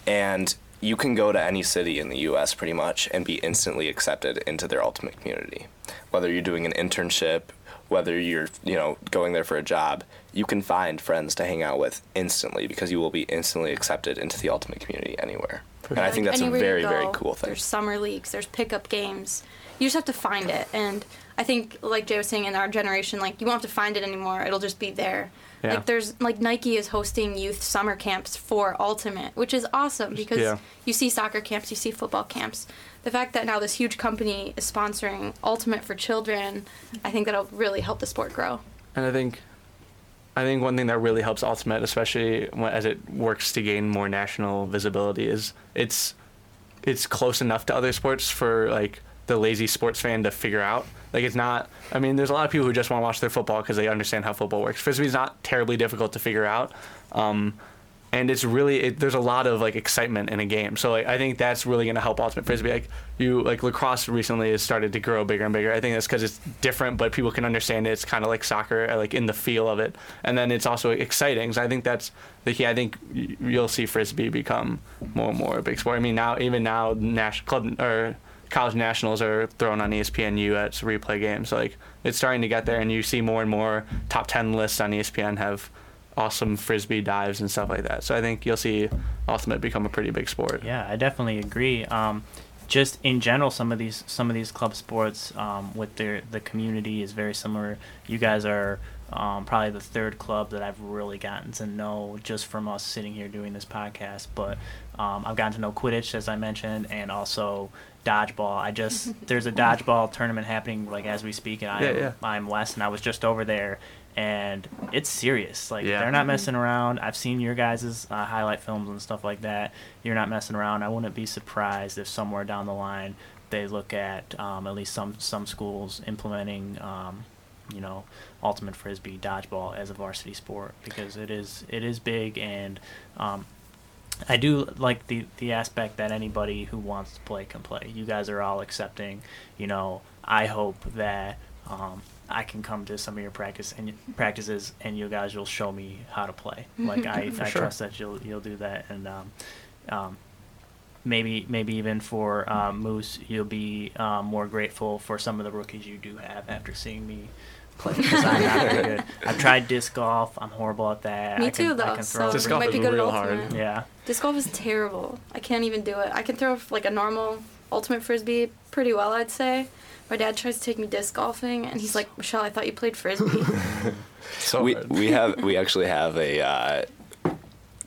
And you can go to any city in the U.S. pretty much and be instantly accepted into their ultimate community. Whether you're doing an internship, whether you're you know going there for a job, you can find friends to hang out with instantly because you will be instantly accepted into the ultimate community anywhere. And I think that's a anywhere you very very cool thing. There's summer leagues, there's pickup games. You just have to find it, and I think, like Jay was saying, in our generation, like you won't have to find it anymore. It'll just be there. Yeah. Like there's like Nike is hosting youth summer camps for Ultimate, which is awesome because Yeah. you see soccer camps, you see football camps. The fact that now this huge company is sponsoring Ultimate for children, I think that'll really help the sport grow. And I think, I think one thing that really helps Ultimate, especially when, as it works to gain more national visibility, is it's it's close enough to other sports for like the lazy sports fan to figure out. Like it's not. I mean, there's a lot of people who just want to watch their football because they understand how football works. Frisbee's not terribly difficult to figure out. Um, and it's really it, there's a lot of like excitement in a game. So like I think that's really going to help ultimate frisbee. Like you like lacrosse recently has started to grow bigger and bigger. I think that's because it's different, but people can understand it. It's kind of like soccer, uh, like in the feel of it, and then it's also exciting. So I think that's the key. I think you'll see frisbee become more and more a big sport. I mean now even now national club or college nationals are thrown on ESPNU at replay games. Like it's starting to get there, and you see more and more top ten lists on ESPN have awesome frisbee dives and stuff like that. So I think you'll see ultimate become a pretty big sport. Yeah, I definitely agree. Um, just in general, some of these some of these club sports um, with their the community is very similar. You guys are um, probably the third club that I've really gotten to know just from us sitting here doing this podcast. But um, I've gotten to know Quidditch as I mentioned, and also dodgeball. I just [laughs] there's a dodgeball tournament happening like as we speak, and I Yeah, am, yeah. I'm Wes, and I was just over there. And it's serious. Like Yeah. they're not messing around. I've seen your guys' uh, highlight films and stuff like that. You're not messing around. I wouldn't be surprised if somewhere down the line they look at um, at least some some schools implementing, um, you know, ultimate frisbee dodgeball as a varsity sport because it is it is big and um, I do like the the aspect that anybody who wants to play can play. You guys are all accepting. You know, I hope that um, I can come to some of your practice and practices, and you guys will show me how to play. Like I, I sure. trust that you'll you'll do that, and um, um, maybe maybe even for um, Moose, you'll be um, more grateful for some of the rookies you do have after seeing me play because I'm not very good. I've tried disc golf. I'm horrible at that. Me I can, too, I though. can So Disc golf might is be good real at hard. ultimate. Yeah. Disc golf is terrible. I can't even do it. I can throw like a normal ultimate frisbee pretty well, I'd say. My dad tries to take me disc golfing, and he's like, "Michelle, I thought you played frisbee." [laughs] So we hard. we have we actually have a uh,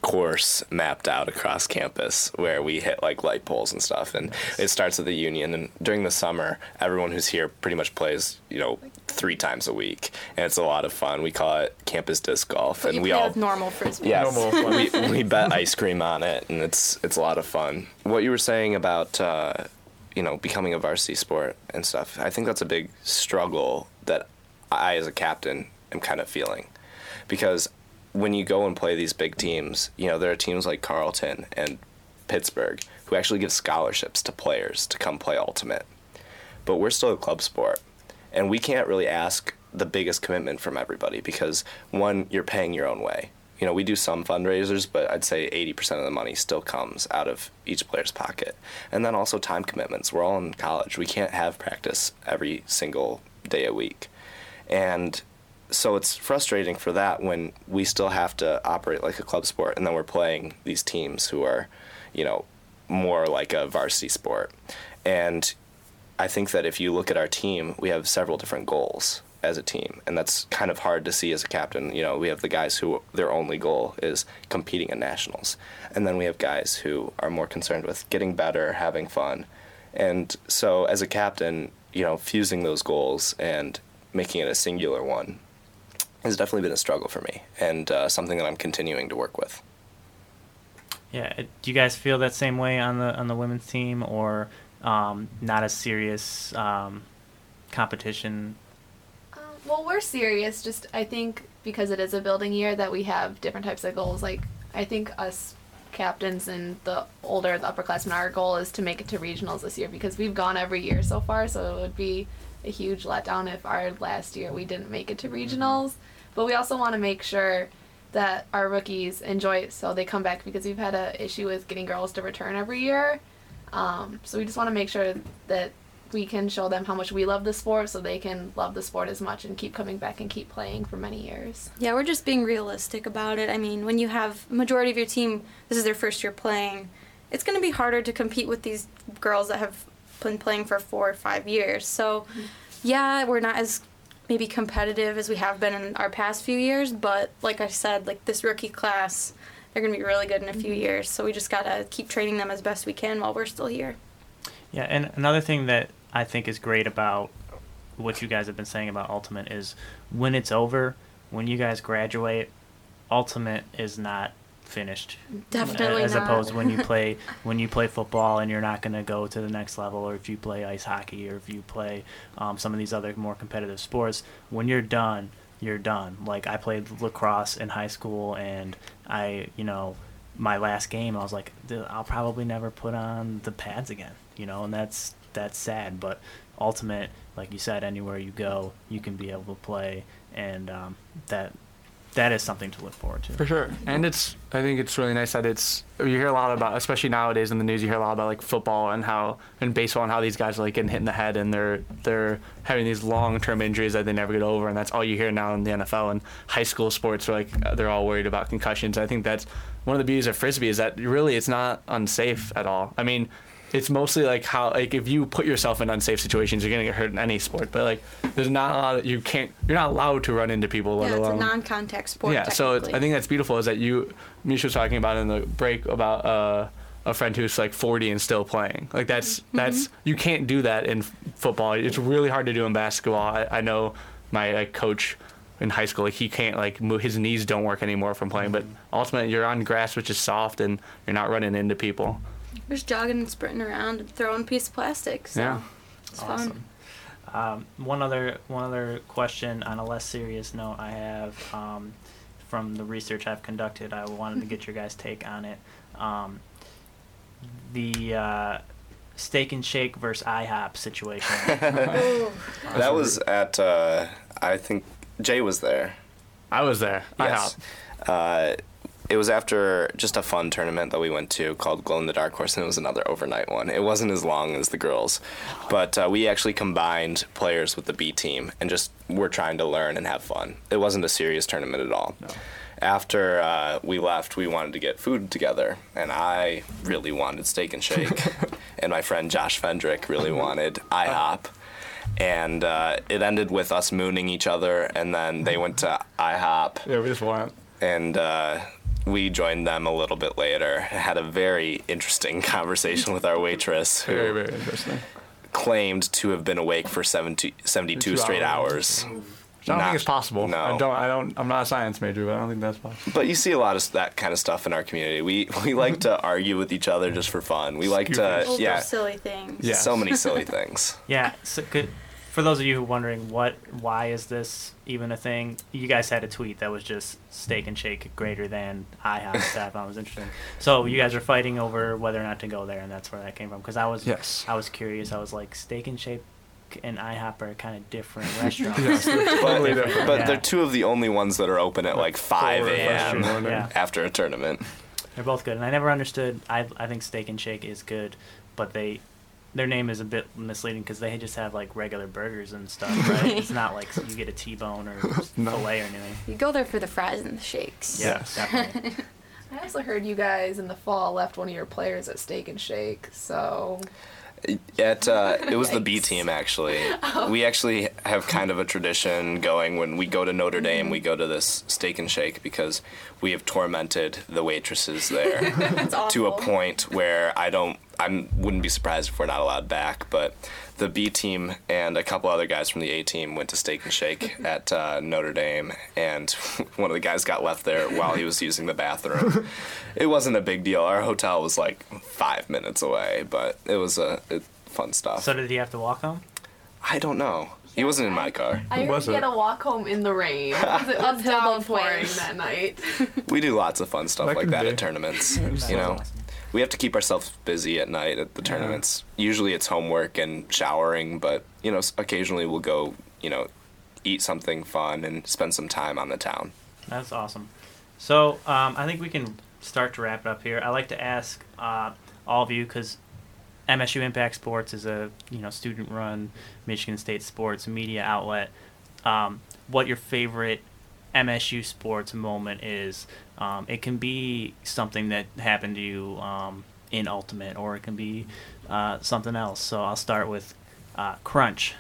course mapped out across campus where we hit like light poles and stuff and it starts at the union and during the summer everyone who's here pretty much plays you know three times a week and it's a lot of fun we call it campus disc golf But and you we play all with normal frisbee. Yes. Normal [laughs] we, we bet ice cream on it, and it's it's a lot of fun. What you were saying about uh, you know becoming a varsity sport and stuff, I think that's a big struggle that I, as a captain, am kind of feeling, because when you go and play these big teams, you know there are teams like Carleton and Pittsburgh who actually give scholarships to players to come play ultimate. But we're still a club sport, and we can't really ask the biggest commitment from everybody because one, you're paying your own way. You know, we do some fundraisers, but I'd say 80% of the money still comes out of each player's pocket. And then also time commitments. We're all in college. We can't have practice every single day a week. And so it's frustrating for that when we still have to operate like a club sport and then we're playing these teams who are, you know, more like a varsity sport. And I think that if you look at our team, we have several different goals as a team, and that's kind of hard to see as a captain. You know, we have the guys who their only goal is competing in nationals, and then we have guys who are more concerned with getting better, having fun, and so as a captain, you know, fusing those goals and making it a singular one has definitely been a struggle for me, and uh, something that I'm continuing to work with. Yeah, do you guys feel that same way on the on the women's team, or um, not a serious um, competition? Um, well, we're serious. Just I think because it is a building year that we have different types of goals. Like I think us captains and the older the upperclassmen, our goal is to make it to regionals this year because we've gone every year so far. So it would be a huge letdown if our last year we didn't make it to regionals. But we also want to make sure that our rookies enjoy it so they come back because we've had an issue with getting girls to return every year. Um, so we just want to make sure that we can show them how much we love the sport so they can love the sport as much and keep coming back and keep playing for many years. Yeah, we're just being realistic about it. I mean, when you have majority of your team, this is their first year playing, it's going to be harder to compete with these girls that have been playing for four or five years. So, yeah, we're not as maybe competitive as we have been in our past few years, but like I said, like this rookie class, they're going to be really good in a few years. So we just got to keep training them as best we can while we're still here. Yeah, and another thing that I think is great about what you guys have been saying about Ultimate is when it's over, when you guys graduate, Ultimate is not finished. Definitely as not. opposed when you [laughs] play when you play football and you're not going to go to the next level, or if you play ice hockey, or if you play um, some of these other more competitive sports. When you're done, you're done. Like I played lacrosse in high school, and I, you know, my last game, I was like, I'll probably never put on the pads again, you know, and that's that's sad. But ultimate, like you said, anywhere you go, you can be able to play, and um, that that is something to look forward to. For sure, and it's I think it's really nice that it's you hear a lot about, especially nowadays in the news, you hear a lot about like football and how and baseball and how these guys are like getting hit in the head and they're they're having these long term injuries that they never get over, and that's all you hear now in the NFL and high school sports. Are like they're all worried about concussions. I think that's one of the beauties of frisbee is that really it's not unsafe at all. I mean. It's mostly like how like if you put yourself in unsafe situations, you're gonna get hurt in any sport. But like, there's not a lot. Of, you can't. You're not allowed to run into people. Let yeah, it's a non-contact sport. yeah, so it's, I think that's beautiful is that you, Misha was talking about in the break about uh, a friend who's like 40 and still playing. Like that's that's you can't do that in football. It's really hard to do in basketball. I, I know my like, coach in high school, like he can't like move, his knees don't work anymore from playing. But ultimately, you're on grass which is soft and you're not running into people. We're just jogging and sprinting around and throwing a piece of plastic. So Yeah. it's fun. Um, one other one other question on a less serious note I have um, from the research I've conducted. I wanted to get your guys' take on it. Um, the uh, steak and shake versus IHOP situation. [laughs] That was at, uh, I think Jay was there. I was there. Yes. hopped. Uh, it was after just a fun tournament that we went to called Glow in the Dark Horse, and it was another overnight one. It wasn't as long as the girls, but uh, we actually combined players with the B team and just were trying to learn and have fun. It wasn't a serious tournament at all. After uh, we left, we wanted to get food together, and I really wanted Steak and Shake, [laughs] and my friend Josh Fendrick really wanted IHOP. And uh, it ended with us mooning each other, and then they went to IHOP Yeah, we just went. and uh, we joined them a little bit later. Had a very interesting [laughs] conversation with our waitress, who Very very interesting. claimed to have been awake for 70, 72 straight hours. I don't Not- think it's possible. no. I don't. I don't. I'm not a science major, but I don't think that's possible. But you see a lot of that kind of stuff in our community. We [laughs] we like to [laughs] argue with each other just for fun. We like to yeah, silly things. Yeah. so many silly things. yeah, so good. For those of you who are wondering what, why is this even a thing? You guys had a tweet that was just steak and shake greater than IHOP. [laughs] that I found was interesting. So you guys are fighting over whether or not to go there, and that's where that came from. Because I was, Yes. I was curious. I was like, steak and shake and IHOP are kind of different [laughs] restaurants. Yes, they're But, [laughs] totally different. but Yeah. they're two of the only ones that are open at like 5 a.m. yeah. after a tournament. They're both good, and I never understood. I I think Steak and Shake is good, but they their name is a bit misleading because they just have like regular burgers and stuff, right? [laughs] it's not like you get a T-bone or [laughs] No. fillet or anything. You go there for the fries and the shakes. Yeah, Yes. definitely. [laughs] I also heard you guys in the fall left one of your players at Steak and Shake, so At uh, it was the B team actually. We actually have kind of a tradition going when we go to Notre Dame. We go to this steak and shake because we have tormented the waitresses there to a point where I don't. I wouldn't be surprised if we're not allowed back. But the B team and a couple other guys from the A team went to Steak and Shake [laughs] at uh, Notre Dame, and [laughs] one of the guys got left there while he was using the bathroom. [laughs] it wasn't a big deal. Our hotel was like five minutes away, but it was a it, fun stuff. so did he have to walk home? I don't know. He wasn't in my car. I heard was he had it? to walk home in the rain because it was Uphill downpouring that night. We do lots of fun stuff That like that be. at tournaments. You know, we have to keep ourselves busy at night at the tournaments. Usually it's homework and showering, but you know, occasionally we'll go, you know, eat something fun and spend some time on the town. That's awesome. So um, I think we can start to wrap it up here. I like to ask uh, all of you because MSU Impact Sports is a you know student-run Michigan State sports media outlet. Um, what your favorite MSU sports moment is? Um, it can be something that happened to you um, in Ultimate, or it can be uh, something else. So I'll start with uh, Crunch.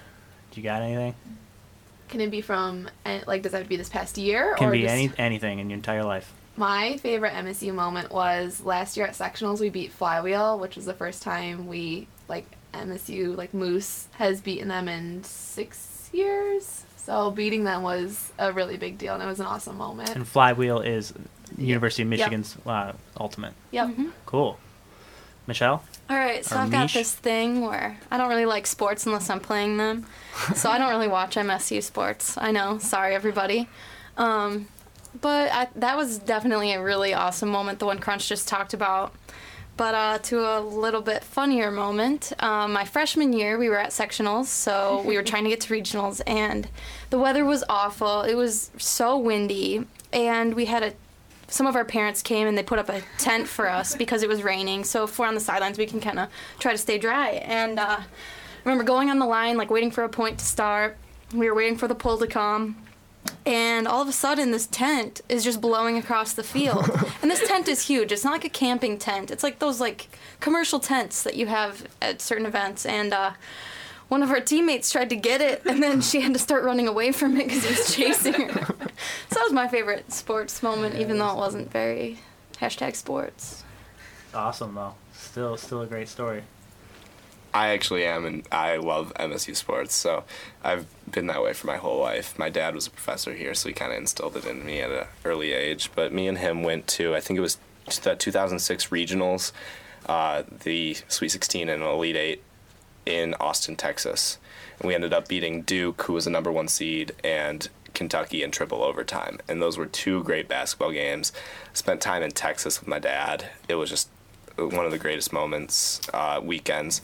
Do you got anything? Can it be from eh, like does that have to be this past year Can or be just any anything in your entire life. My favorite MSU moment was last year at sectionals. We beat Flywheel, which was the first time we like MSU like Moose has beaten them in six years. So beating them was a really big deal, and it was an awesome moment. And Flywheel is University of Yep. Michigan's uh, ultimate. Yep. Cool. Michelle? All right, so I've got this thing where I don't really like sports unless I'm playing them. [laughs] so I don't really watch MSU sports. I know, sorry everybody. Um, but I, that was definitely a really awesome moment, the one Crunch just talked about. But uh, to a little bit funnier moment, um, my freshman year, we were at sectionals, so we were [laughs] trying to get to regionals, and the weather was awful. It was so windy, and we had a some of our parents came and they put up a tent for us because it was raining. So if we're on the sidelines, we can kind of try to stay dry. And uh, I remember going on the line, like waiting for a point to start. We were waiting for the pull to come. And all of a sudden, this tent is just blowing across the field. [laughs] and this tent is huge. It's not like a camping tent. It's like those like commercial tents that you have at certain events. And uh, one of our teammates tried to get it, and then she had to start running away from it because he was chasing her. [laughs] so that was my favorite sports moment, even though it wasn't very hashtag sports. Awesome though. Still still a great story. I actually am, and I love MSU sports. So I've been that way for my whole life. My dad was a professor here, so he kind of instilled it in me at an early age. But me and him went to, I think it was the 2006 regionals, uh, the Sweet 16 and Elite Eight in Austin, Texas. And we ended up beating Duke, who was the number one seed, and Kentucky in triple overtime. And those were two great basketball games. Spent time in Texas with my dad. It was just one of the greatest moments, uh, weekends.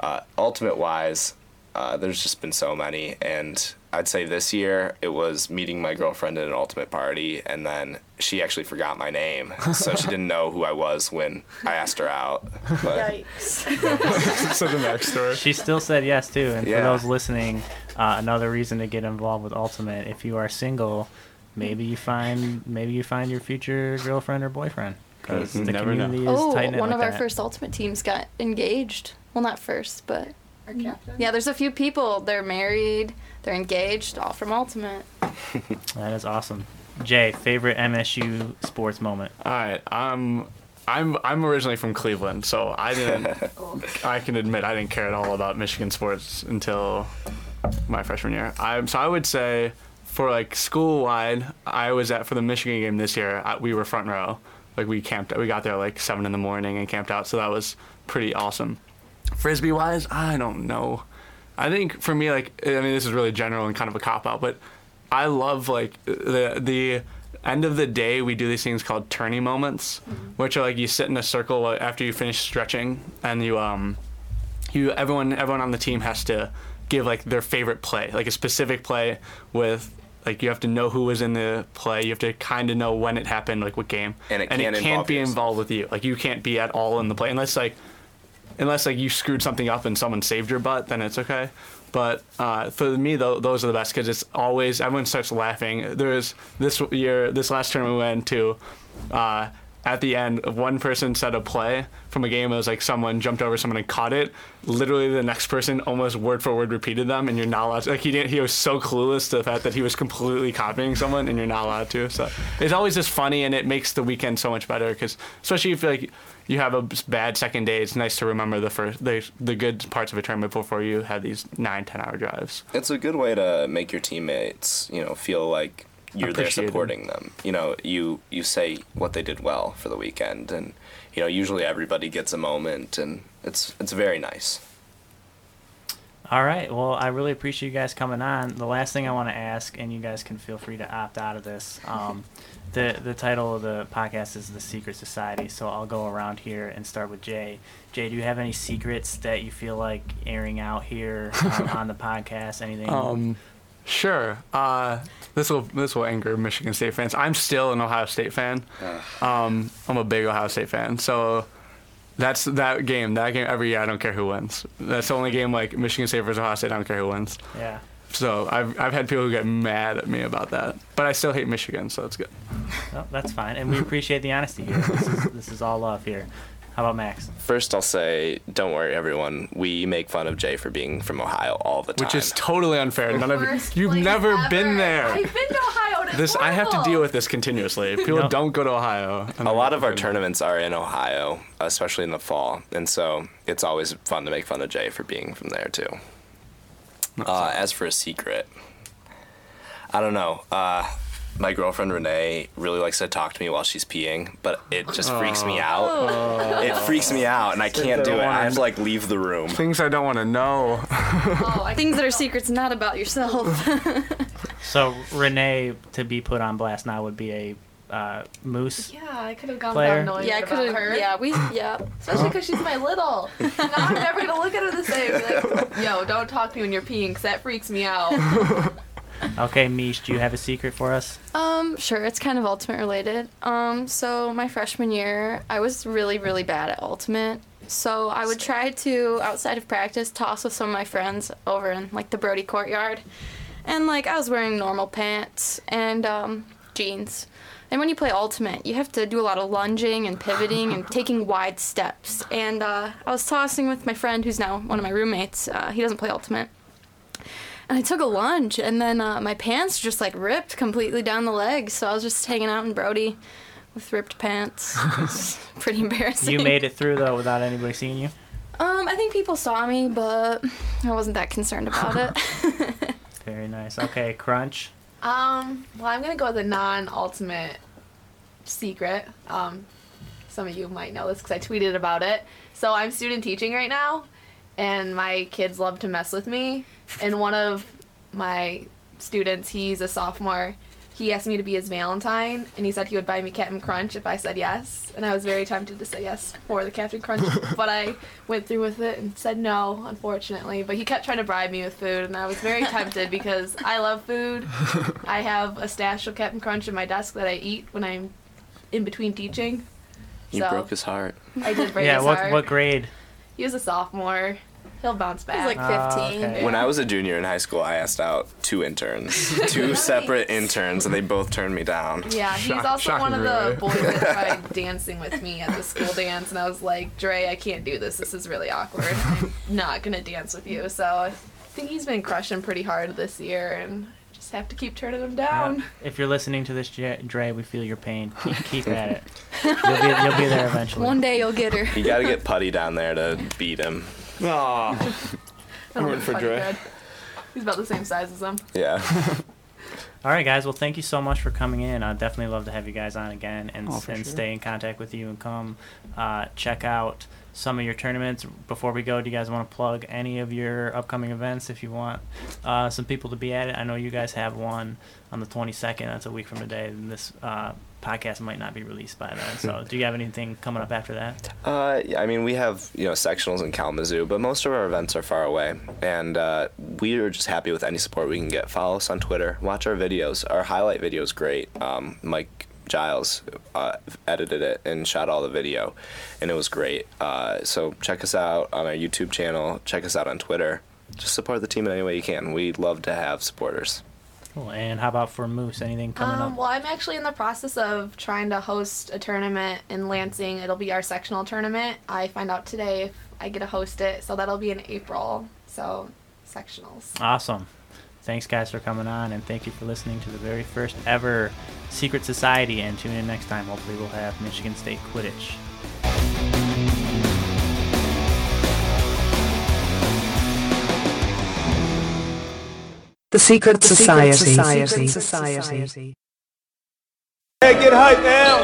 Uh, ultimate wise, uh, there's just been so many. And I'd say this year it was meeting my girlfriend at an ultimate party, and then she actually forgot my name. So she didn't know who I was when I asked her out. But [laughs] so the next story. She still said yes too. And Yeah. for those listening, uh, another reason to get involved with Ultimate. If you are single, maybe you find maybe you find your future girlfriend or boyfriend because Mhm. the Never know. community is Oh, tight knit one of our that. first Ultimate teams got engaged. Well, not first, but Our captain. yeah, there's a few people. They're married, they're engaged, all from Ultimate. [laughs] That is awesome. Jay, favorite MSU sports moment. All right, I'm um, I'm I'm originally from Cleveland, so I didn't. [laughs] I can admit I didn't care at all about Michigan sports until my freshman year. I so I would say for like school wide, I was at for the Michigan game this year. I, we were front row, like we camped. We got there like seven in the morning and camped out, so that was pretty awesome. Frisbee wise, I don't know. I think for me, like, I mean, this is really general and kind of a cop out, but I love like the the end of the day we do these things called tourney moments, which are like you sit in a circle after you finish stretching and you um you everyone everyone on the team has to give like their favorite play, like a specific play with like you have to know who was in the play. You have to kind of know when it happened, like what game, And it and can't it can't involve be yourself. involved with you. Like you can't be at all in the play unless like unless like you screwed something up and someone saved your butt, then it's okay. But uh, for me, though, those are the best because it's always everyone starts laughing. There was this year, this last tournament we went to. Uh, at the end, one person said a play from a game. It was like someone jumped over someone and caught it. Literally, the next person almost word for word repeated them, and you're not allowed. To, like he didn't. He was so clueless to the fact that he was completely copying someone, and you're not allowed to. So it's always just funny, and it makes the weekend so much better. Because especially if like you have a bad second day, it's nice to remember the first the, the good parts of a tournament before you have these nine ten hour drives. It's a good way to make your teammates, you know, feel like you're there supporting them. You know, you you say what they did well for the weekend, and you know, usually everybody gets a moment, and it's it's very nice. All right. Well, I really appreciate you guys coming on. The last thing I want to ask, and you guys can feel free to opt out of this. Um, the the title of the podcast is the Secret Society, so I'll go around here and start with Jay. Jay, do you have any secrets that you feel like airing out here [laughs] on, on the podcast? Anything? Um, sure. Uh, this will this will anger Michigan State fans. I'm still an Ohio State fan. Um, I'm a big Ohio State fan. So that's that game. That game every year. I don't care who wins. That's the only game like Michigan State versus Ohio State. I don't care who wins. yeah. So I've I've had people who get mad at me about that, but I still hate Michigan, so it's good. Well, that's fine, and we appreciate the honesty here. This is, this is all love here. How about Max? First, I'll say, don't worry, everyone. We make fun of Jay for being from Ohio all the time. Which is totally unfair. None of Worst you've never ever. been there. I've been to Ohio. And it's This I have to deal with this continuously. People No. don't go to Ohio. a lot of our tournaments are in Ohio, especially in the fall, and so it's always fun to make fun of Jay for being from there too. Uh, as for a secret, I don't know. Uh, my girlfriend Renee really likes to talk to me while she's peeing, but it just freaks me out. It freaks me out, and I can't do it. I have to like leave the room. things I don't want to know. Oh, Things that are secrets, not about yourself. [laughs] [laughs] So Renee to be put on blast now would be a uh, moose. Yeah, I could have gone Player? without knowing yeah, I that could about her. Yeah, we. Yeah. [laughs] Especially because she's my little. [laughs] now I'm never gonna look at her the same. Be like, yo, don't talk to me when you're peeing, cause that freaks me out. [laughs] Okay, Mish, do you have a secret for us? Um, sure. It's kind of ultimate related. Um, so my freshman year, I was really, really bad at ultimate. So I would try to, outside of practice, toss with some of my friends over in like the Brody courtyard, and like I was wearing normal pants and um, jeans. And when you play ultimate, you have to do a lot of lunging and pivoting and taking wide steps. And uh, I was tossing with my friend, who's now one of my roommates. Uh, he doesn't play ultimate. And I took a lunge, and then uh, my pants just like ripped completely down the leg. So I was just hanging out in Brody with ripped pants. [laughs] It's pretty embarrassing. You made it through though without anybody seeing you. Um, I think people saw me, but I wasn't that concerned about [laughs] it. [laughs] Very nice. Okay, Crunch. Um, well, I'm gonna go with a non-ultimate secret. Um, some of you might know this because I tweeted about it. So I'm student teaching right now, and my kids love to mess with me. And one of my students, he's a sophomore. He asked me to be his Valentine, and he said he would buy me Captain Crunch if I said yes. And I was very tempted to say yes for the Captain Crunch, [laughs] but I went through with it and said no, unfortunately. But he kept trying to bribe me with food, and I was very tempted because I love food. [laughs] I have a stash of Captain Crunch in my desk that I eat when I'm in between teaching. You So- broke his heart. I did break yeah. his What heart. what grade? He was a sophomore. He'll bounce back. He's like Ah, 15. okay. When I was a junior in high school, I asked out two interns, [laughs] two separate interns, and they both turned me down. Yeah, he's Shock- also one of the shocking, boys that [laughs] tried dancing with me at the school dance, and I was like, Dre, I can't do this. This is really awkward. [laughs] I'm not gonna dance with you. So I think he's been crushing pretty hard this year, and just have to keep turning him down. Uh, if you're listening to this, J- Dre, we feel your pain. Keep, keep at it. You'll be, you'll be there eventually. One day you'll get her. You got to get Putty down there to beat him. Aw. I don't rooting for Dre. Funny He's about the same size as him. Yeah. [laughs] All right, guys. Well, thank you so much for coming in. I'd definitely love to have you guys on again and, Oh, and sure. stay in contact with you and come uh, check out some of your tournaments. Before we go, do you guys want to plug any of your upcoming events if you want uh, some people to be at it? I know you guys have one on the 22nd. That's a week from today. And this uh, podcast might not be released by then. So, do you have anything coming up after that? Uh, I mean, we have you know sectionals in Kalamazoo, but most of our events are far away, and uh, we are just happy with any support we can get. Follow us on Twitter, watch our videos. Our highlight video is great. Um, Mike Giles uh, edited it and shot all the video, and it was great. Uh, so check us out on our YouTube channel. Check us out on Twitter. Just support the team in any way you can. We'd love to have supporters. Cool. And how about for Moose? Anything coming Um, up? well, I'm actually in the process of trying to host a tournament in Lansing. It'll be our sectional tournament. I find out today if I get to host it, so that'll be in April. So, sectionals. Awesome. Thanks, guys, for coming on, and thank you for listening to the very first ever Secret Society. And tune in next time. Hopefully, we'll have Michigan State Quidditch. The Secret Society. Society Hey, get hype now.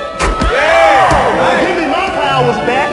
Yeah. Give me my powers back.